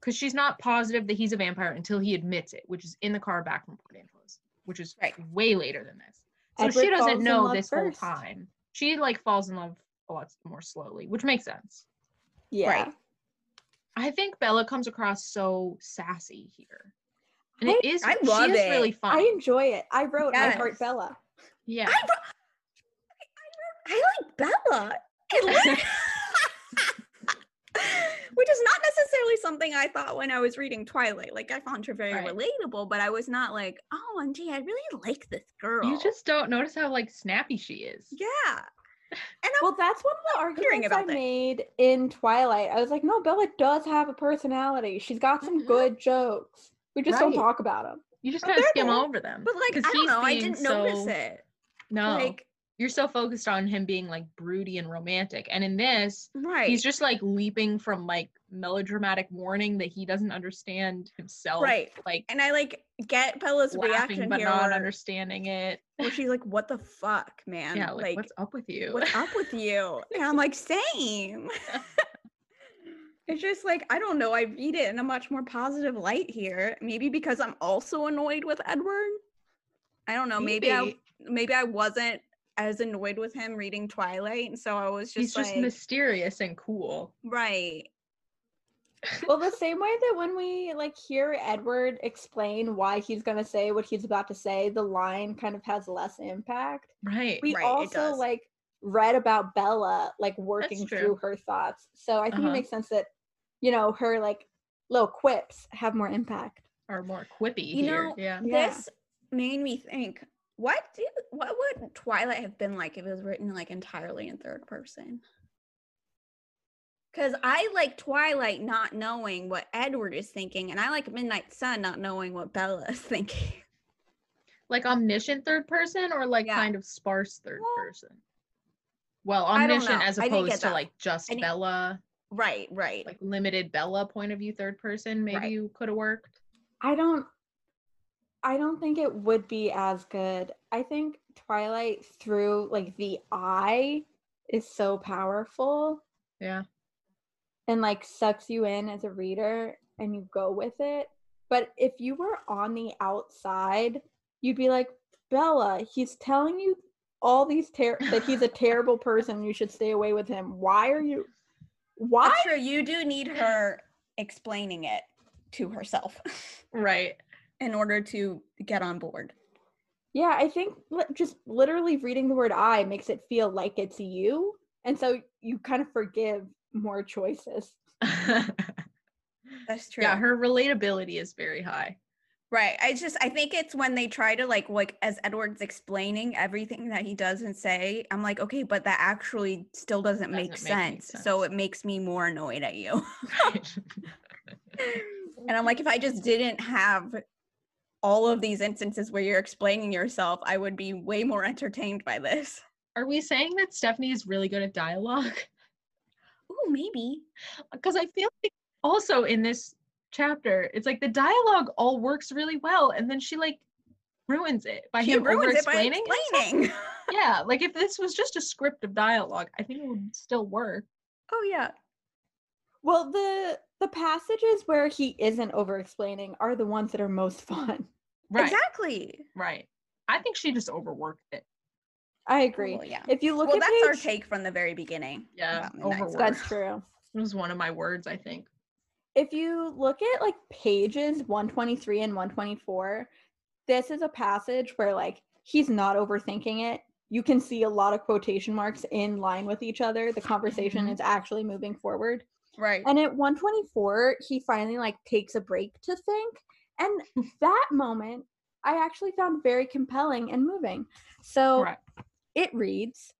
Because she's not positive that he's a vampire until he admits it, which is in the car back from Port Angeles, which is Right. way later than this. So Edward she doesn't know this first. whole time. She like falls in love a lot more slowly, which makes sense. Yeah. Right. I think Bella comes across so sassy here. And I- it is I she love is it. really I enjoy it. I wrote I heart Bella. yeah. I, wrote- I like Bella. I like- Which is not necessarily something I thought when I was reading Twilight. Like I found her very Right. relatable, but I was not like, oh, and gee, I really like this girl. You just don't notice how like snappy she is. yeah. And I'm Well, that's one of the wondering arguments I that. made in Twilight. I was like, no, Bella does have a personality. She's got some Mhm. good jokes. We just don't talk about them. You just kind of skim there. over them. but like, I don't he's know, I didn't notice it. No, Like you're so focused on him being like broody and romantic, and in this, right. he's just like leaping from like melodramatic warning that he doesn't understand himself. right. Like And I like get Bella's reaction but here not where, understanding it. where she's like, what the fuck, man? yeah, like, what's up with you? what's up with you? And I'm like, same. it's just like, I don't know. I read it in a much more positive light here. Maybe because I'm also annoyed with Edward. I don't know. Maybe, I Maybe. maybe I wasn't as annoyed with him reading Twilight. And so I was just He's just like, mysterious and cool. right. well, the same way that when we like hear Edward explain why he's gonna say what he's about to say, the line kind of has less impact. Right. We Right, it also does. like read about Bella like working through her thoughts. So I think Uh-huh. it makes sense that, you know, her like little quips have more impact. Or more quippy You here. know, yeah. Yeah. This made me think. What do what would Twilight have been like if it was written like entirely in third person? Because I like Twilight not knowing what Edward is thinking, and I like Midnight Sun not knowing what Bella is thinking. Like omniscient third person or like Yeah. kind of sparse third Well, person? Well, omniscient as I didn't get opposed to like just Bella, Right, right. like limited Bella point of view third person, maybe Right. you could have worked. I don't I don't think it would be as good. I think Twilight through like the eye is so powerful Yeah. and like sucks you in as a reader and you go with it. But if you were on the outside, you'd be like, Bella, he's telling you all these ter- that he's a terrible person. You should stay away with him. Why are you? Why? That's true. You do need her explaining it to herself Right. In order to get on board. Yeah, I think li- just literally reading the word I makes it feel like it's you. And so you kind of forgive more choices. That's true. yeah, her relatability is very high. Right. I just I think it's when they try to like like as Edward's explaining everything that he does and say, I'm like, okay, but that actually still doesn't, make, Doesn't make any sense. So it makes me more annoyed at you. And I'm like, if I just didn't have all of these instances where you're explaining yourself, I would be way more entertained by this. Are we saying that Stephenie is really good at dialogue? Oh, maybe. Because I feel like also in this chapter, it's like the dialogue all works really well, and then she like ruins it by She him over ruins it by explaining. explaining. yeah, like if this was just a script of dialogue, I think it would still work. oh yeah. Well, the the passages where he isn't over explaining are the ones that are most fun. Right. Exactly. Right. I think she just overworked it. I agree. Well, yeah. If you look Well, at that's our take from the very beginning. Yeah, about Midnight Sun. overworked. That's true. It was one of my words, I think. If you look at like pages 123 and 124, this is a passage where like he's not overthinking it. You can see a lot of quotation marks in line with each other. The conversation Mhm. is actually moving forward. Right. And at 124, he finally like takes a break to think. And that moment I actually found very compelling and moving. So Right. it reads,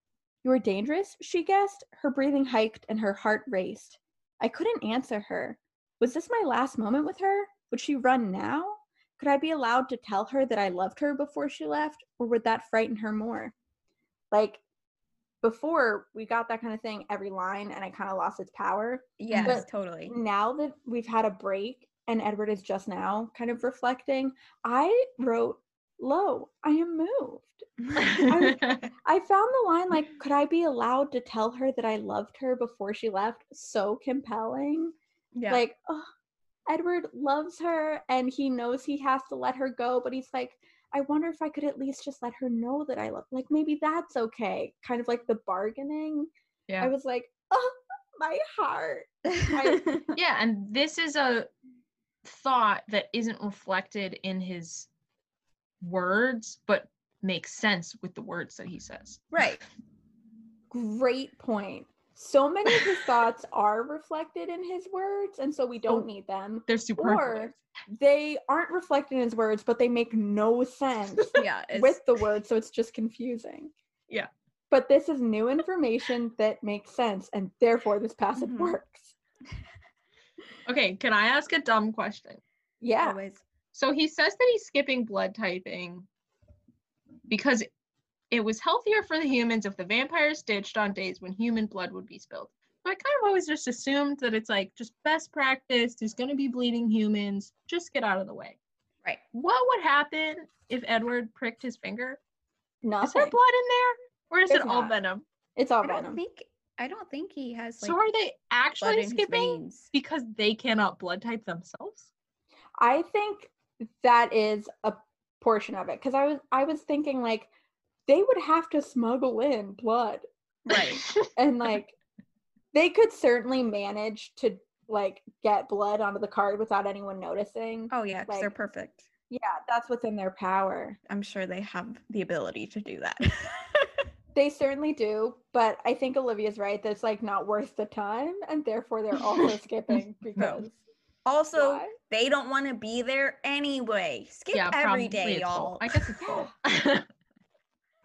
You are dangerous, she guessed. Her breathing hiked and her heart raced. I couldn't answer her. Was this my last moment with her? Would she run now? Could I be allowed to tell her that I loved her before she left, or would that frighten her more? Like, before we got that kind of thing every line and it kind of lost its power. Yes, But- totally. Now that we've had a break and Edward is just now kind of reflecting, I wrote, Lo, I am moved. I found the line like, could I be allowed to tell her that I loved her before she left? So compelling. Yeah. Like, oh, Edward loves her and he knows he has to let her go, but he's like, I wonder if I could at least just let her know that I love like maybe that's okay. Kind of like the bargaining. Yeah. I was like, oh my heart. Yeah, and this is a thought that isn't reflected in his words, but makes sense with the words that he says. right. Great point. So many of his thoughts are reflected in his words, and so we don't Oh, need them. They're superfluous. Or they aren't reflected in his words, but they make no sense Yeah. With the words, so it's just confusing. Yeah. But this is new information that makes sense, and therefore this passage Mhm. works. Okay, can I ask a dumb question? Yeah. always. So he says that he's skipping blood typing because it was healthier for the humans if the vampires stitched on days when human blood would be spilled. So I kind of always just assumed that it's like just best practice. There's going to be bleeding humans. Just get out of the way. Right. What would happen if Edward pricked his finger? Nothing. Is there blood in there? Or is There's it all not. venom? It's all I don't venom. think I don't think he has like so are they actually skipping because they cannot blood type themselves? I think that is a portion of it because I was I was thinking like they would have to smuggle in blood Right. and like they could certainly manage to like get blood onto the card without anyone noticing. Oh yeah, 'cause they're perfect. Yeah, that's within their power. I'm sure they have the ability to do that. They certainly do, but I think Olivia's right. That's like not worth the time, and therefore they're also skipping because also, why? they don't want to be there anyway. Skip yeah, every probably day, it's both. y'all. I guess it's both.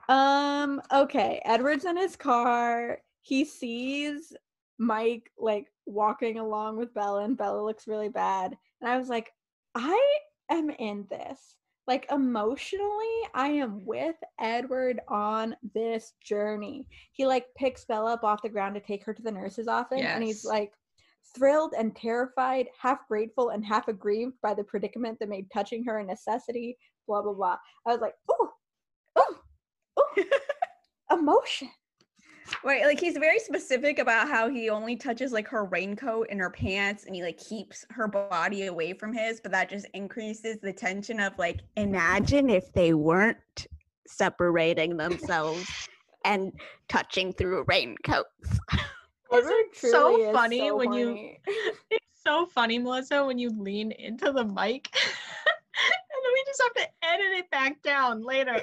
Um, okay. Edward's in his car. He sees Mike like walking along with Bella, and Bella looks really bad. And I was like, I am in this. Like emotionally, I am with Edward on this journey. He like picks Bella up off the ground to take her to the nurse's office, and he's like thrilled and terrified, half grateful and half aggrieved by the predicament that made touching her a necessity. Blah blah blah. I was like, oh, emotion. Right, like he's very specific about how he only touches like her raincoat and her pants and he like keeps her body away from his, but that just increases the tension of like imagine if they weren't separating themselves and touching through raincoats. Isn't so funny so when you- it's so funny, Melissa, when you lean into the mic. and then we just have to edit it back down later.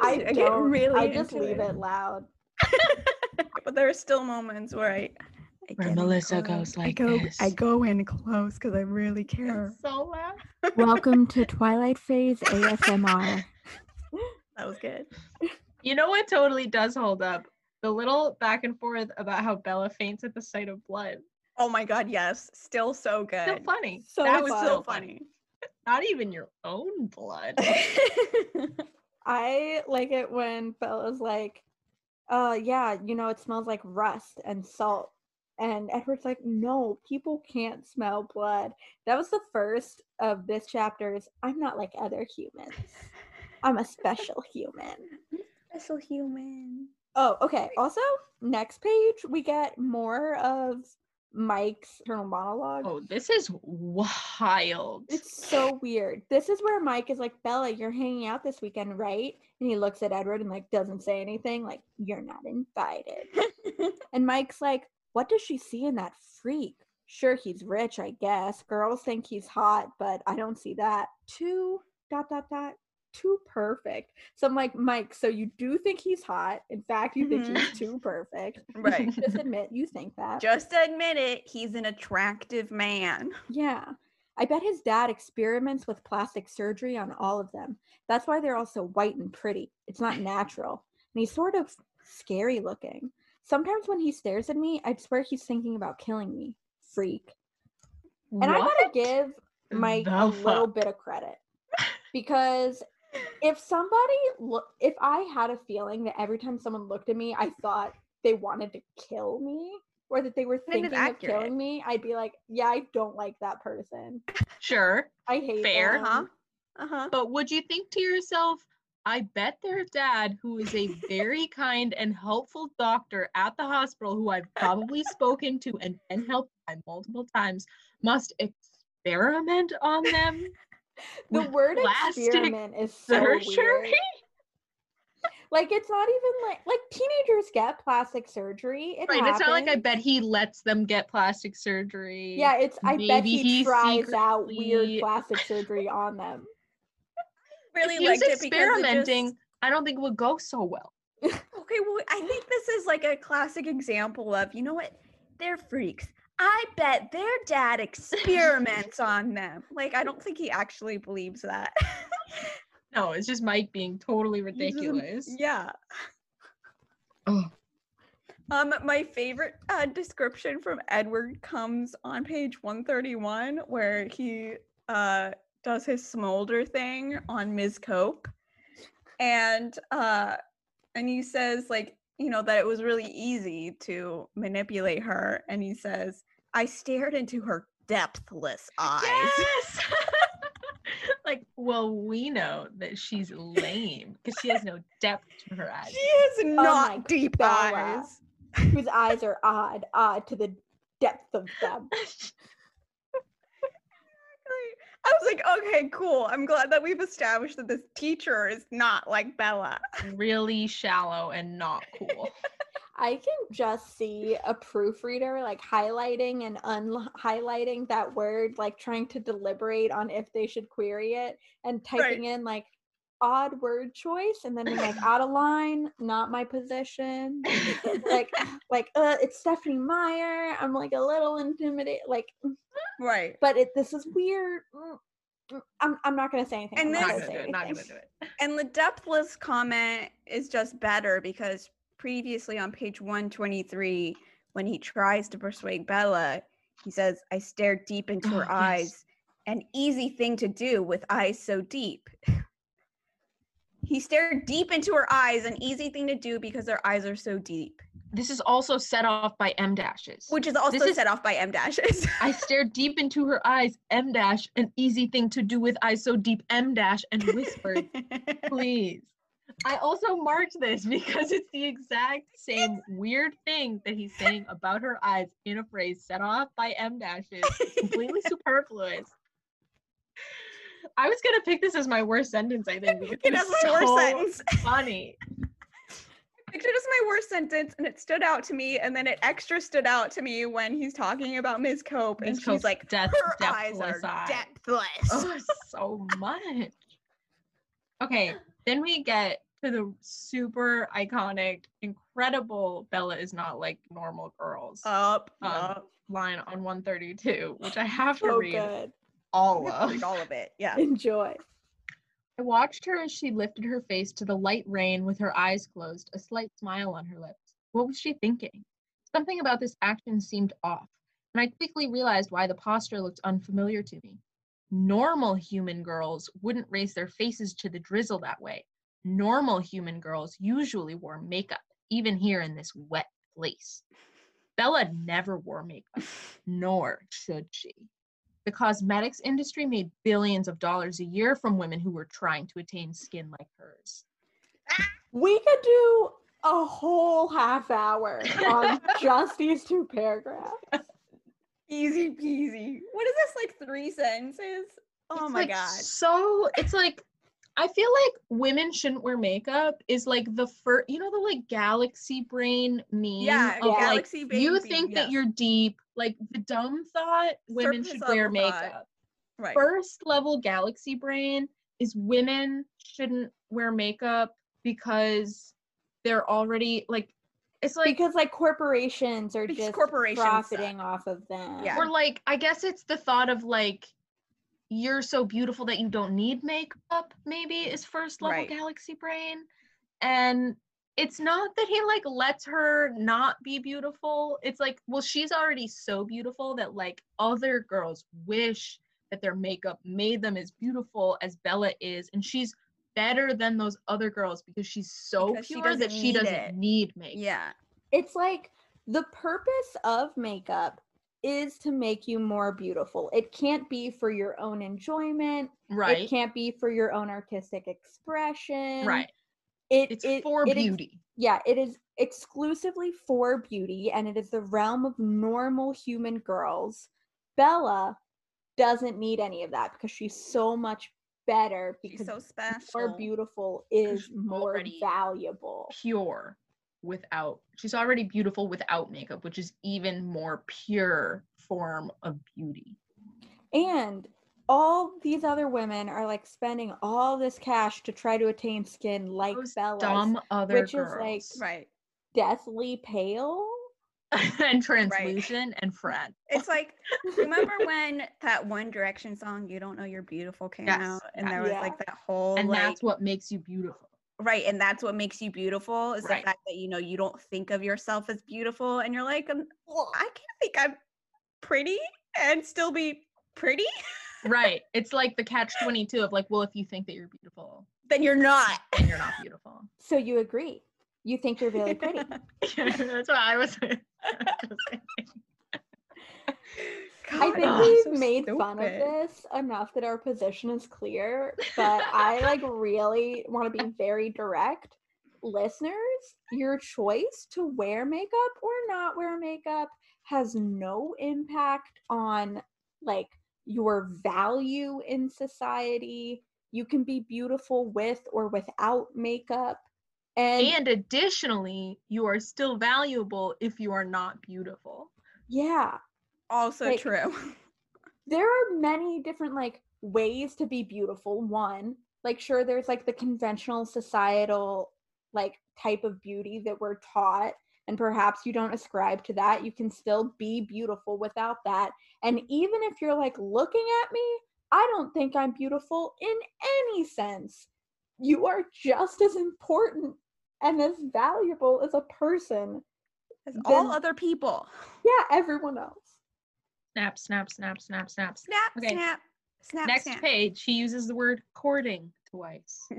I I get really I just leave it. it loud. but there are still moments where I, I Where Melissa close. goes I like go, I go in close because I really care. so loud. Welcome to Twilight Phase ASMR. That was good. You know what totally does hold up? The little back and forth about how Bella faints at the sight of blood. Oh my god, yes. Still so good. Still funny. So that was fun. so funny. Not even your own blood. I like it when Bella's like, uh yeah, you know, it smells like rust and salt. And Edward's like, no, people can't smell blood. That was the first of this chapter's I'm not like other humans. I'm a special human. Special human. Oh, okay. Also, next page we get more of Mike's internal monologue. Oh, this is wild. It's so weird. This is where Mike is like, Bella, you're hanging out this weekend, right? And he looks at Edward and like doesn't say anything, like, you're not invited. and Mike's like, what does she see in that freak? Sure, he's rich, I guess. Girls think he's hot, but I don't see that. Too dot dot dot. Too perfect. So I'm like, Mike, so you do think he's hot. In fact, you think he's mm-hmm. too perfect. right. Just admit you think that. Just admit it. He's an attractive man. Yeah. I bet his dad experiments with plastic surgery on all of them. That's why they're all so white and pretty. It's not natural. And he's sort of scary looking. Sometimes when he stares at me, I swear he's thinking about killing me. Freak. And I gotta give Mike the a little bit of credit because if somebody look, if I had a feeling that every time someone looked at me, I thought they wanted to kill me or that they were thinking of killing me, I'd be like, yeah, I don't like that person. Sure. I hate Fair, them. Uh-huh. Uh-huh. But would you think to yourself, I bet their dad, who is a very kind and helpful doctor at the hospital, who I've probably spoken to and been helped by multiple times, must experiment on them. The word plastic experiment is so surgery? weird. Like it's not even like like teenagers get plastic surgery. It Right. It's not like I bet he lets them get plastic surgery. Yeah, it's I bet he, he tries out weird plastic surgery on them. really if he was liked it because it experimenting, just- I don't think it would go so well. Okay, well, I think this is like a classic example of, you know what? They're freaks. I bet their dad experiments on them. Like, I don't think he actually believes that. No, it's just Mike being totally just ridiculous. yeah. Oh. Um, my favorite uh, description from Edward comes on page 131, where he uh, does his smolder thing on Ms. Cope, and uh, and he says like you know that it was really easy to manipulate her, and he says I stared into her depthless eyes. Yes. like, well, we know that she's lame because she has no depth to her eyes. She has oh my not deep Bella. eyes. Whose eyes are odd, odd to the depth of them. I was like, okay, cool. I'm glad that we've established that this teacher is not like Bella. really shallow and not cool. I can just see a proofreader like highlighting and unhighlighting that word, like trying to deliberate on if they should query it and typing in like odd word choice and then being like out of line, not my position. like like uh it's Stephenie Meyer. I'm like a little intimidated like right. but it this is weird. Mm, mm, I'm I'm not gonna say anything. And I'm not this- gonna gonna do it. Not gonna do it. And the depthless comment is just better because previously on page 123, when he tries to persuade Bella, he says, I stared deep into Oh, her yes. eyes. An easy thing to do with eyes so deep. he stared deep into her eyes, an easy thing to do because their eyes are so deep, This is also set off by em dashes. which is also is- set off by em dashes. I stared deep into her eyes, em dash, an easy thing to do with eyes so deep, em dash, and whispered, please. I also marked this because it's the exact same weird thing that he's saying about her eyes in a phrase set off by em dashes. Completely superfluous. I was gonna pick this as my worst sentence, I think, because it it's has my worst so sentence. funny. I picked it as my worst sentence and it stood out to me and then it extra stood out to me when he's talking about Ms. Cope and Ms. she's Cope's like death- her eyes are eye." depthless. Oh, so much. Okay, then we get to the super iconic, incredible Bella is not like normal girls Up, Um, up. line on 132, which I have to So read good. all You have to of. read all of it. Yeah. Enjoy. I watched her as she lifted her face to the light rain with her eyes closed, a slight smile on her lips. What was she thinking? Something about this action seemed off, and I quickly realized why the posture looked unfamiliar to me. Normal human girls wouldn't raise their faces to the drizzle that way. Normal human girls usually wore makeup, even here in this wet place. Bella never wore makeup, nor should she. The cosmetics industry made billions of dollars a year from women who were trying to attain skin like hers. We could do a whole half hour on just these two paragraphs. Easy peasy. What is this like three sentences? Oh It's, my like, god. So it's like I feel like women shouldn't wear makeup is like the first, you know, the like galaxy brain meme. Yeah, of, like, galaxy brain You think that you're deep, like the dumb thought women Surface should wear level thought. makeup. Right. First level galaxy brain is women shouldn't wear makeup because they're already like it's like because like corporations are just corporations profiting suck. off of them. Yeah. or like i guess it's the thought of like you're so beautiful that you don't need makeup maybe is first level Right. galaxy brain and it's not that he like lets her not be beautiful. It's like, well, she's already so beautiful that like other girls wish that their makeup made them as beautiful as Bella is, and she's better than those other girls because she's so Because she pure that she doesn't it. need makeup. Yeah. It's like the purpose of makeup is to make you more beautiful. It can't be for your own enjoyment. Right. It can't be for your own artistic expression. Right. It, It's it- for it beauty. yeah, it is exclusively for beauty and it is the realm of normal human girls. Bella doesn't need any of that because she's so much better She's because so special. more beautiful is she's more valuable. pure without she's already beautiful without makeup which is even more pure form of beauty And all these other women are like spending all this cash to try to attain skin like Those Bella's, dumb other which is, like, Right. deathly pale. and translucent and frat It's like remember when that One Direction song "You Don't Know You're Beautiful" came Yes, out, and yeah. there was Yeah. like that whole and like that's what makes you beautiful right, and that's what makes you beautiful is Right. the fact that you know you don't think of yourself as beautiful, and you're like, um, well, I can't think I'm pretty and still be pretty. right it's like the catch 22 of like well if you think that you're beautiful then you're not. then you're not beautiful So you agree. You think you're really pretty. that's what i was I think Oh, we've so made fun of this enough that our position is clear, but I like really want to be very direct. Listeners, your choice to wear makeup or not wear makeup has no impact on like your value in society. You can be beautiful with or without makeup. And, and additionally you are still valuable if you are not beautiful. Yeah, Also Like, true. there are many different like ways to be beautiful. One like sure there's like the conventional societal like type of beauty that we're taught and perhaps you don't ascribe to that. You can still be beautiful without that. And even if you're like looking at me i don't think i'm beautiful in any sense. You are just as important and as valuable as a person As all other people. yeah everyone else snap snap snap snap snap Snap, Okay. snap, snap. next snap. page he uses the word courting twice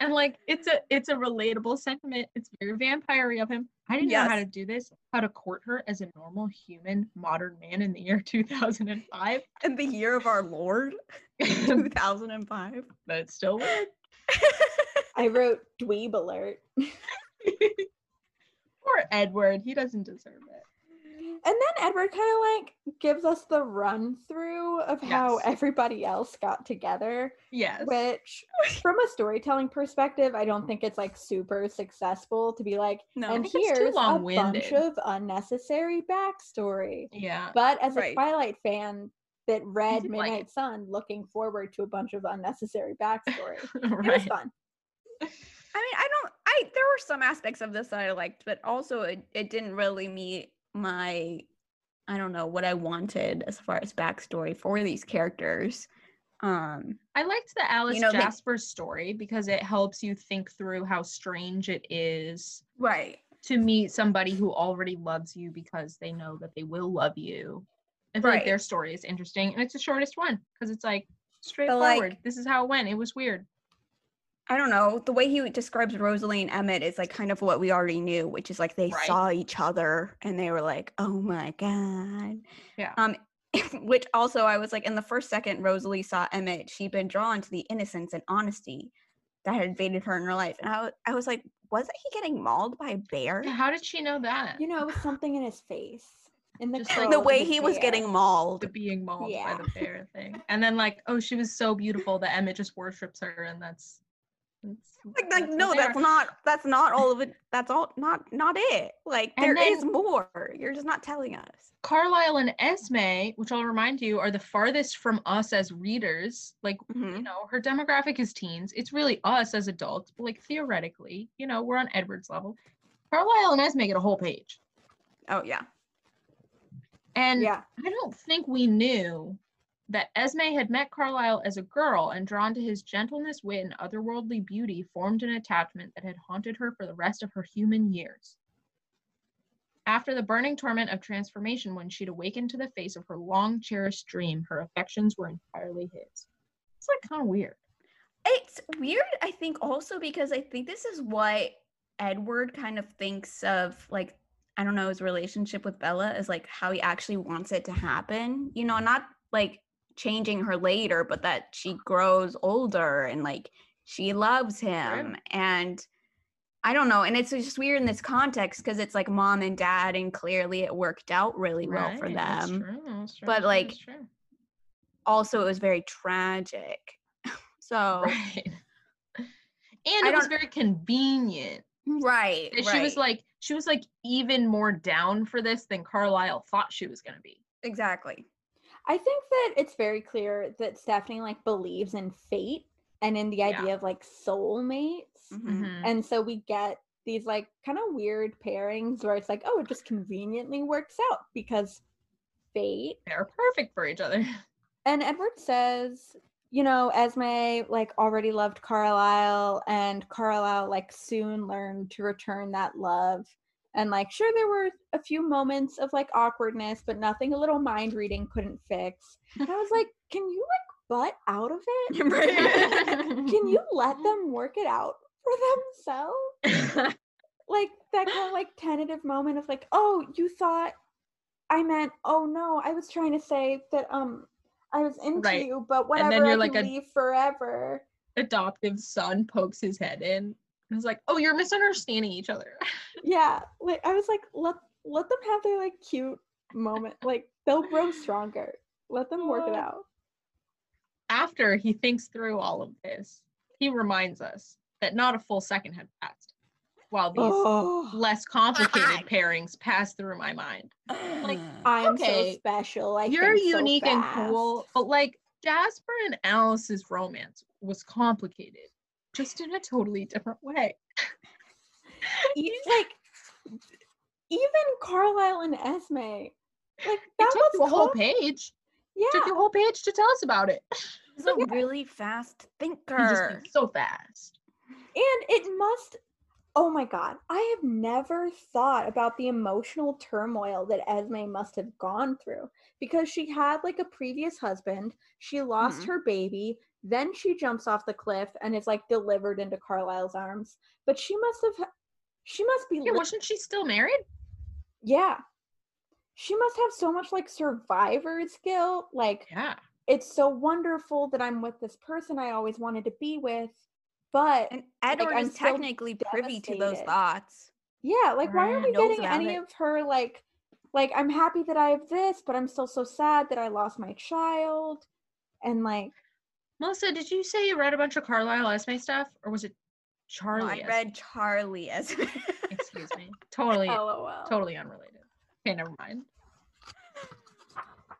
and like it's a it's a relatable sentiment it's very vampire of him i didn't know how to do this how to court her as a normal human modern man in the year 2005 In the year of our Lord, 2005. but it still weird i wrote dweeb alert poor edward he doesn't deserve it And then Edward kind of like gives us the run through of how Yes. everybody else got together, yes which from a storytelling perspective, I don't think it's like super successful to be like, No. and think it's too here's a bunch of unnecessary backstory. yeah But as a Right. Twilight fan that read did like. Midnight Sun, looking forward to a bunch of unnecessary backstory. It was fun. I mean, I don't. I there were some aspects of this that I liked, but also it, it didn't really meet my. I don't know what I wanted as far as backstory for these characters. Um, I liked the Alice know, they- Jasper story because it helps you think through how strange it is right. to meet somebody who already loves you because they know that they will love you. I feel like Right. their story is interesting and it's the shortest one because it's like straightforward. this is how it went. It was weird. I don't know. The way he describes Rosalie and Emmett is like kind of what we already knew, which is like they Right. saw each other and they were like, "Oh my god." Yeah. Um, which also I was like, in the first second Rosalie saw Emmett, she'd been drawn to the innocence and honesty that had invaded her in her life, and I, wa- I was like, wasn't he getting mauled by a bear? How did she know that? You know, it was something in his face. In the, Just like the way his he was getting mauled. the being mauled Yeah. by the bear thing. And then like, oh, she was so beautiful that Emmett just worships her and that's, Like, like no, that's are. not that's not all of it. That's all not not it. Like And there is then- more. You're just not telling us. Carlisle and Esme, which I'll remind you are the farthest from us as readers. Like, you Mhm. know, her demographic is teens. It's really us as adults, but like theoretically, you know, we're on Edward's level. Carlisle and Esme get a whole page. Oh yeah. And Yeah. I don't think we knew that Esme had met Carlisle as a girl and drawn to his gentleness, wit, and otherworldly beauty, formed an attachment that had haunted her for the rest of her human years. After the burning torment of transformation, when she'd awakened to the face of her long cherished dream, her affections were entirely his. It's like kind of weird. It's weird, I think, also because I think this is what Edward kind of thinks of, like, I don't know, his relationship with Bella is like how he actually wants it to happen. You know, not like changing her later, but that she grows older and like she loves him. And I don't know. And it's just weird in this context because it's like mom and dad, and clearly it worked out really well for Right, that's them. true, that's true, But, like. Also, it was very tragic. so, Right. And it was very convenient. right. And She was like, she was like even more down for this than Carlisle thought she was gonna be. exactly. I think that it's very clear that Stephenie like believes in fate and in the Yeah. idea of like soulmates. Mhm. Mhm. And so we get these like kind of weird pairings where it's like, oh, it just conveniently works out because fate. They're perfect for each other. And Edward says, you know, Esme like already loved Carlisle, and Carlisle like soon learned to return that love. And like, sure, there were a few moments of like awkwardness, but nothing a little mind reading couldn't fix. And I was like, can you like butt out of it? Can you let them work it out for themselves? like that kind of like tentative moment of like, oh, you thought I meant, oh no, I was trying to say that um I was into Right. you, but then whatever, you're I like a- leave forever. Adoptive son pokes his head in. And was like, oh, you're misunderstanding each other. Yeah, like I was like, let let them have their like cute moment. Like they'll grow stronger. Let them work it out. After he thinks through all of this, he reminds us that not a full second had passed while these Oh, less complicated pairings passed through my mind. Like, I'm okay, so special. I You're think so unique and cool, but like Jasper and Alice's romance was complicated, just in a totally different way. Like even Carlisle and Esme, like It took you a whole page. Yeah, Took you a whole page to tell us about it. He's a really fast He just thinker. thinks so fast. and it must. Oh my god, I have never thought about the emotional turmoil that Esme must have gone through because she had like a previous husband, she lost Mhm. her baby, then she jumps off the cliff and is like delivered into Carlisle's arms. But she must have, she must be, Yeah, li- wasn't she still married? yeah, she must have so much like survivor's guilt, like. Yeah. it's so wonderful that I'm with this person I always wanted to be with. But And Edward I'm is technically privy to those thoughts. yeah, like why aren't we getting any it. of her like like I'm happy that I have this, but I'm still so sad that I lost my child. And like Melissa, did you say you read a bunch of Carlisle Esme stuff, or was it No, Charlie? I Esme? read Charlie as Excuse me. Totally, LOL. totally unrelated. Okay, never mind.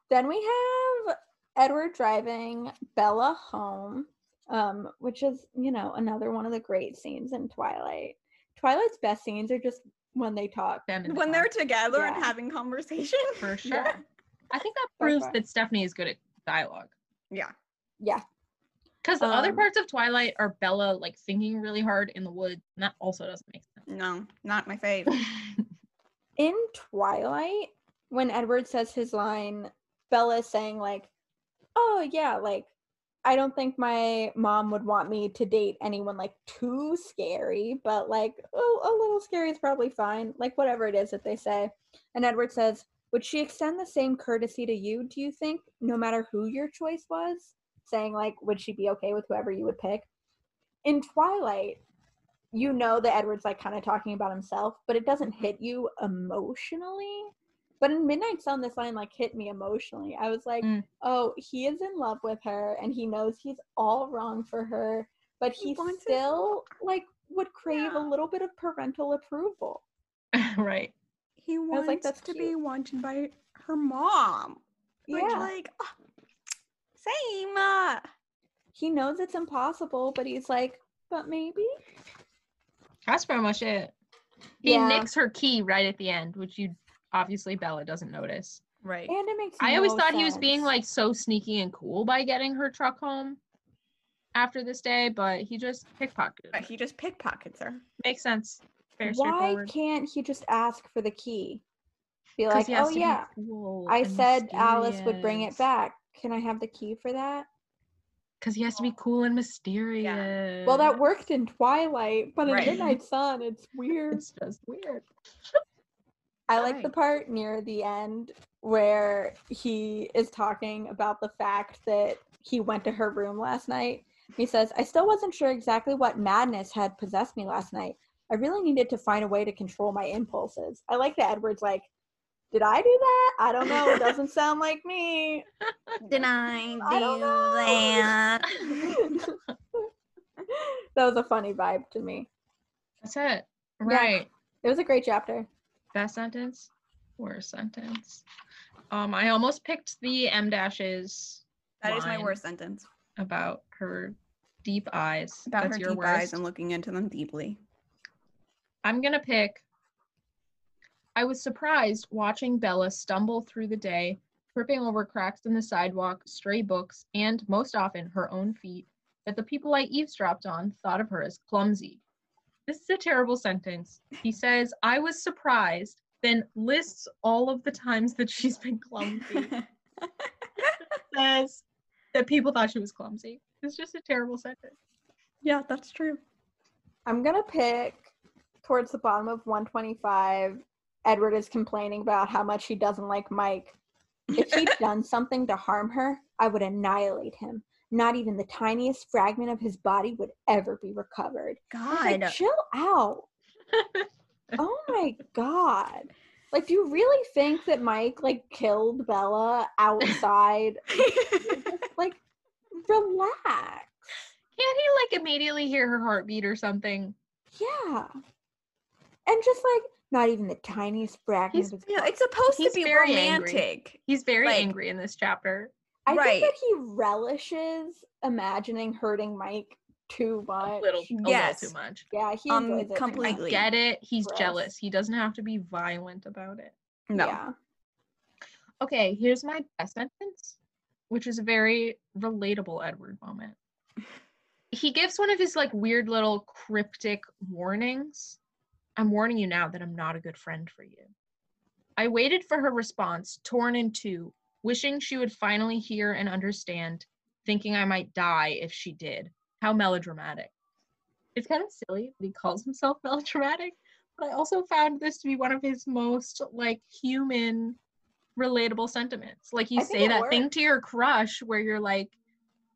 Then we have Edward driving Bella home, um, which is, you know, another one of the great scenes in Twilight. Twilight's best scenes are just when they talk. Them in the when car, they're together and having conversation. for sure. Yeah. I think that proves far. that Stephenie is good at dialogue. Yeah. Yeah. Because the other Um, parts of Twilight are Bella like thinking really hard in the woods, and that also doesn't make sense. No, not my fave. in Twilight, when Edward says his line, Bella is saying like, "Oh yeah, like I don't think my mom would want me to date anyone like too scary, but like oh, a little scary is probably fine. Like whatever it is that they say." And Edward says, "Would she extend the same courtesy to you? Do you think, no matter who your choice was?" Saying like, "Would she be okay with whoever you would pick?" In Twilight, you know that Edward's like kind of talking about himself, but it doesn't mm-hmm. hit you emotionally. But in Midnight Sun, this line like hit me emotionally. I was like, Mm. oh, he is in love with her and he knows he's all wrong for her, but He he, wants his still like would crave Yeah. a little bit of parental approval. right. He was wants like, "That's to be wanted by her mom. Which, Yeah. like, ah, same. He knows it's impossible, but he's like, but maybe. That's pretty much it. He Yeah. nicks her key right at the end, which you obviously Bella doesn't notice. Right. And it makes I always no thought he was being like so sneaky and cool by getting her truck home after this day, but he just pickpocketed. But her. he just pickpockets her. Makes sense. Very Why can't he just ask for the key? Be 'Cause like, he has oh to be yeah, cool I and said Alice would bring it back. Can I have the key for that? Because he has to be cool and mysterious. Well, that worked in Twilight, but in Right. Midnight Sun, it's weird. It's just weird. I like the part near the end where he is talking about the fact that he went to her room last night. He says, I still wasn't sure exactly what madness had possessed me last night. I really needed to find a way to control my impulses. I like that Edward's like, Did I do that? I don't know. It doesn't sound like me. Did I do I don't that? know. that was a funny vibe to me. That's it. Right. It was a great chapter. Best sentence. Worst sentence. Um, I almost picked the em dashes That is my worst sentence. about her deep eyes. About That's her your deep worst. eyes and looking into them deeply. I'm gonna pick. I was surprised watching Bella stumble through the day, tripping over cracks in the sidewalk, stray books, and most often her own feet, that the people I eavesdropped on thought of her as clumsy. This is a terrible sentence. He says, I was surprised, then lists all of the times that she's been clumsy. says that people thought she was clumsy. It's just a terrible sentence. yeah, that's true. I'm gonna pick towards the bottom of 125. Edward is complaining about how much he doesn't like Mike. If he'd done something to harm her, I would annihilate him. Not even the tiniest fragment of his body would ever be recovered. God. like, chill out. oh my god. Like, do you really think that Mike like killed Bella outside? like, relax. Can't he like immediately hear her heartbeat or something? Yeah. And just like not even the tiniest fragment He's- of his yeah, it's supposed to be very angry. romantic. He's very Like- angry in this chapter. I right. think that he relishes imagining hurting Mike too much. A little, a Yes. little too much. Yeah, he Um, enjoys it. too completely. much. Get it? He's Gross. jealous. He doesn't have to be violent about it. No. Yeah. Okay, here's my best sentence, which is a very relatable Edward moment. He gives one of his like weird little cryptic warnings. I'm warning you now that I'm not a good friend for you. I waited for her response, torn in two, wishing she would finally hear and understand, thinking I might die if she did. How melodramatic. It's kind of silly that he calls himself melodramatic, but I also found this to be one of his most like human relatable sentiments. Like you I say that thing to your crush where you're like,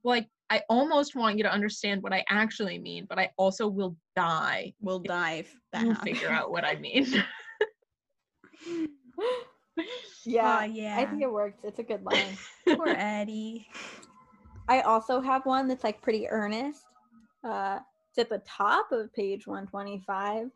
like, I almost want you to understand what I actually mean, but I also will die. We'll dive that You happens. figure out what I mean. yeah. Oh, yeah. I think it worked. It's a good line. Poor Eddie. I also have one that's like pretty earnest. Uh, it's at the top of page 125.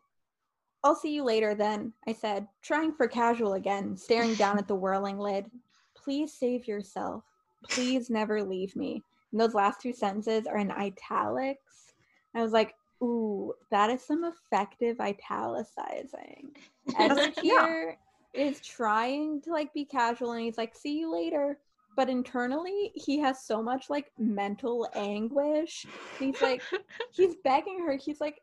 I'll see you later then, I said, trying for casual again, staring down at the whirling lid. Please save yourself. Please never leave me. And those last two sentences are in italics. I was like, ooh, that is some effective italicizing. Edward here is trying to like be casual and he's like, see you later. But internally, he has so much like mental anguish. He's like, he's begging her. He's like,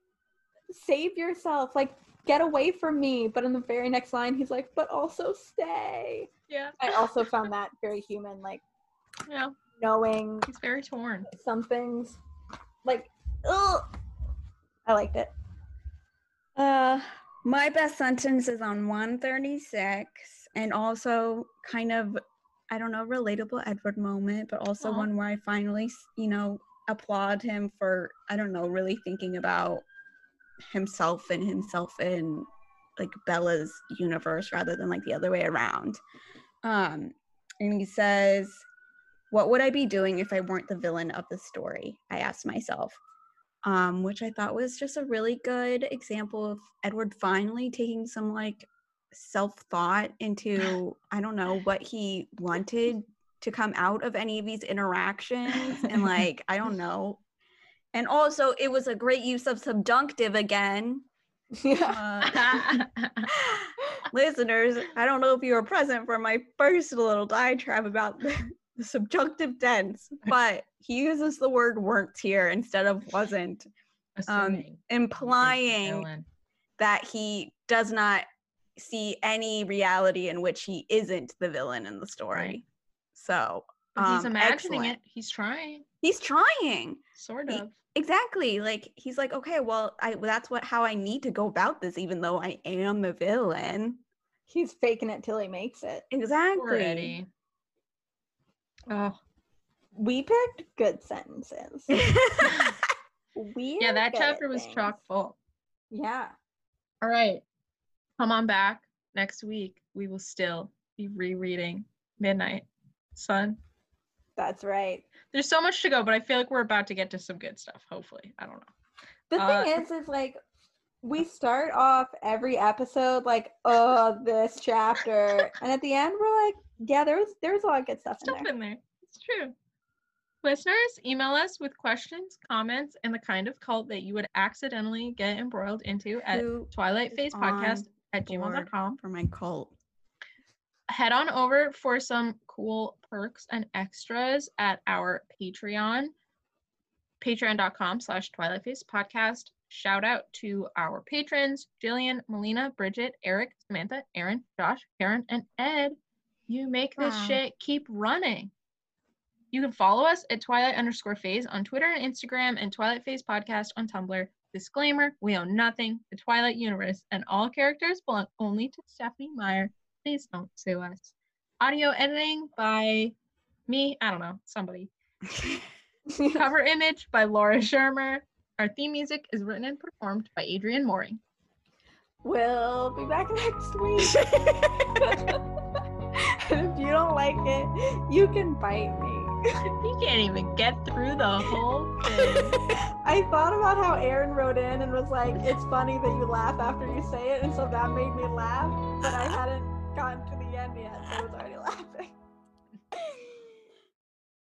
save yourself. Like, get away from me. But in the very next line, he's like, but also stay. yeah. I also found that very human, like Yeah. knowing He's very torn. some things. Like, ugh. I liked it. Uh, my best sentence is on 136 and also kind of, I don't know, relatable Edward moment, but also Aw. one where I finally, you know, applaud him for, I don't know, really thinking about himself and himself in like Bella's universe rather than like the other way around. Um, and he says, What would I be doing if I weren't the villain of the story? I asked myself um, which I thought was just a really good example of Edward finally taking some like self thought into, I don't know, what he wanted to come out of any of these interactions. And like, I don't know. And also, it was a great use of subjunctive again. Yeah. Uh, listeners, I don't know if you were present for my first little diatribe about subjunctive tense, but he uses the word weren't here instead of wasn't, Assuming he's the implying that he does not see any reality in which he isn't the villain in the story. Right. So But he's um, imagining excellent. it. He's trying, He's trying. sort He- of. Exactly. Like he's like, okay, well, I that's what how I need to go about this, even though I am the villain. He's faking it till he makes it. Poor Exactly. Eddie. Oh, We picked good sentences. We yeah, that chapter was things. chock full. Yeah. All right. Come on back next week. We will still be rereading Midnight Sun. That's right. There's so much to go, but I feel like we're about to get to some good stuff. Hopefully. I don't know. The Uh, thing is, is like we start off every episode like, oh, this chapter, and at the end we're like, yeah, there was there was a lot of good stuff in Stuff there. in there. It's true. Listeners, email us with questions, comments, and the kind of cult that you would accidentally get embroiled into at Who Twilight Phase Podcast at gmail.com. for my cult. head on over for some cool perks and extras at our Patreon, patreon.com slash Twilight Phase podcast. Shout out to our patrons, Jillian, Melina, Bridget, Eric, Samantha, Aaron, Josh, Karen, and Ed. You make this Wow. shit keep running. You can follow us at Twilight underscore phase on Twitter and Instagram and Twilight Phase Podcast on Tumblr. Disclaimer, we own nothing, the Twilight universe, and all characters belong only to Stephenie Meyer please don't sue us. Audio editing by me, I don't know, somebody. Cover image by Laura Shermer. Our theme music is written and performed by Adrian Mooring. We'll be back next week. you don't like it, you can bite me. You can't even get through the whole thing. I thought about how Aaron wrote in and was like, it's funny that you laugh after you say it, and so that made me laugh, but I hadn't gotten to the end yet, so it was already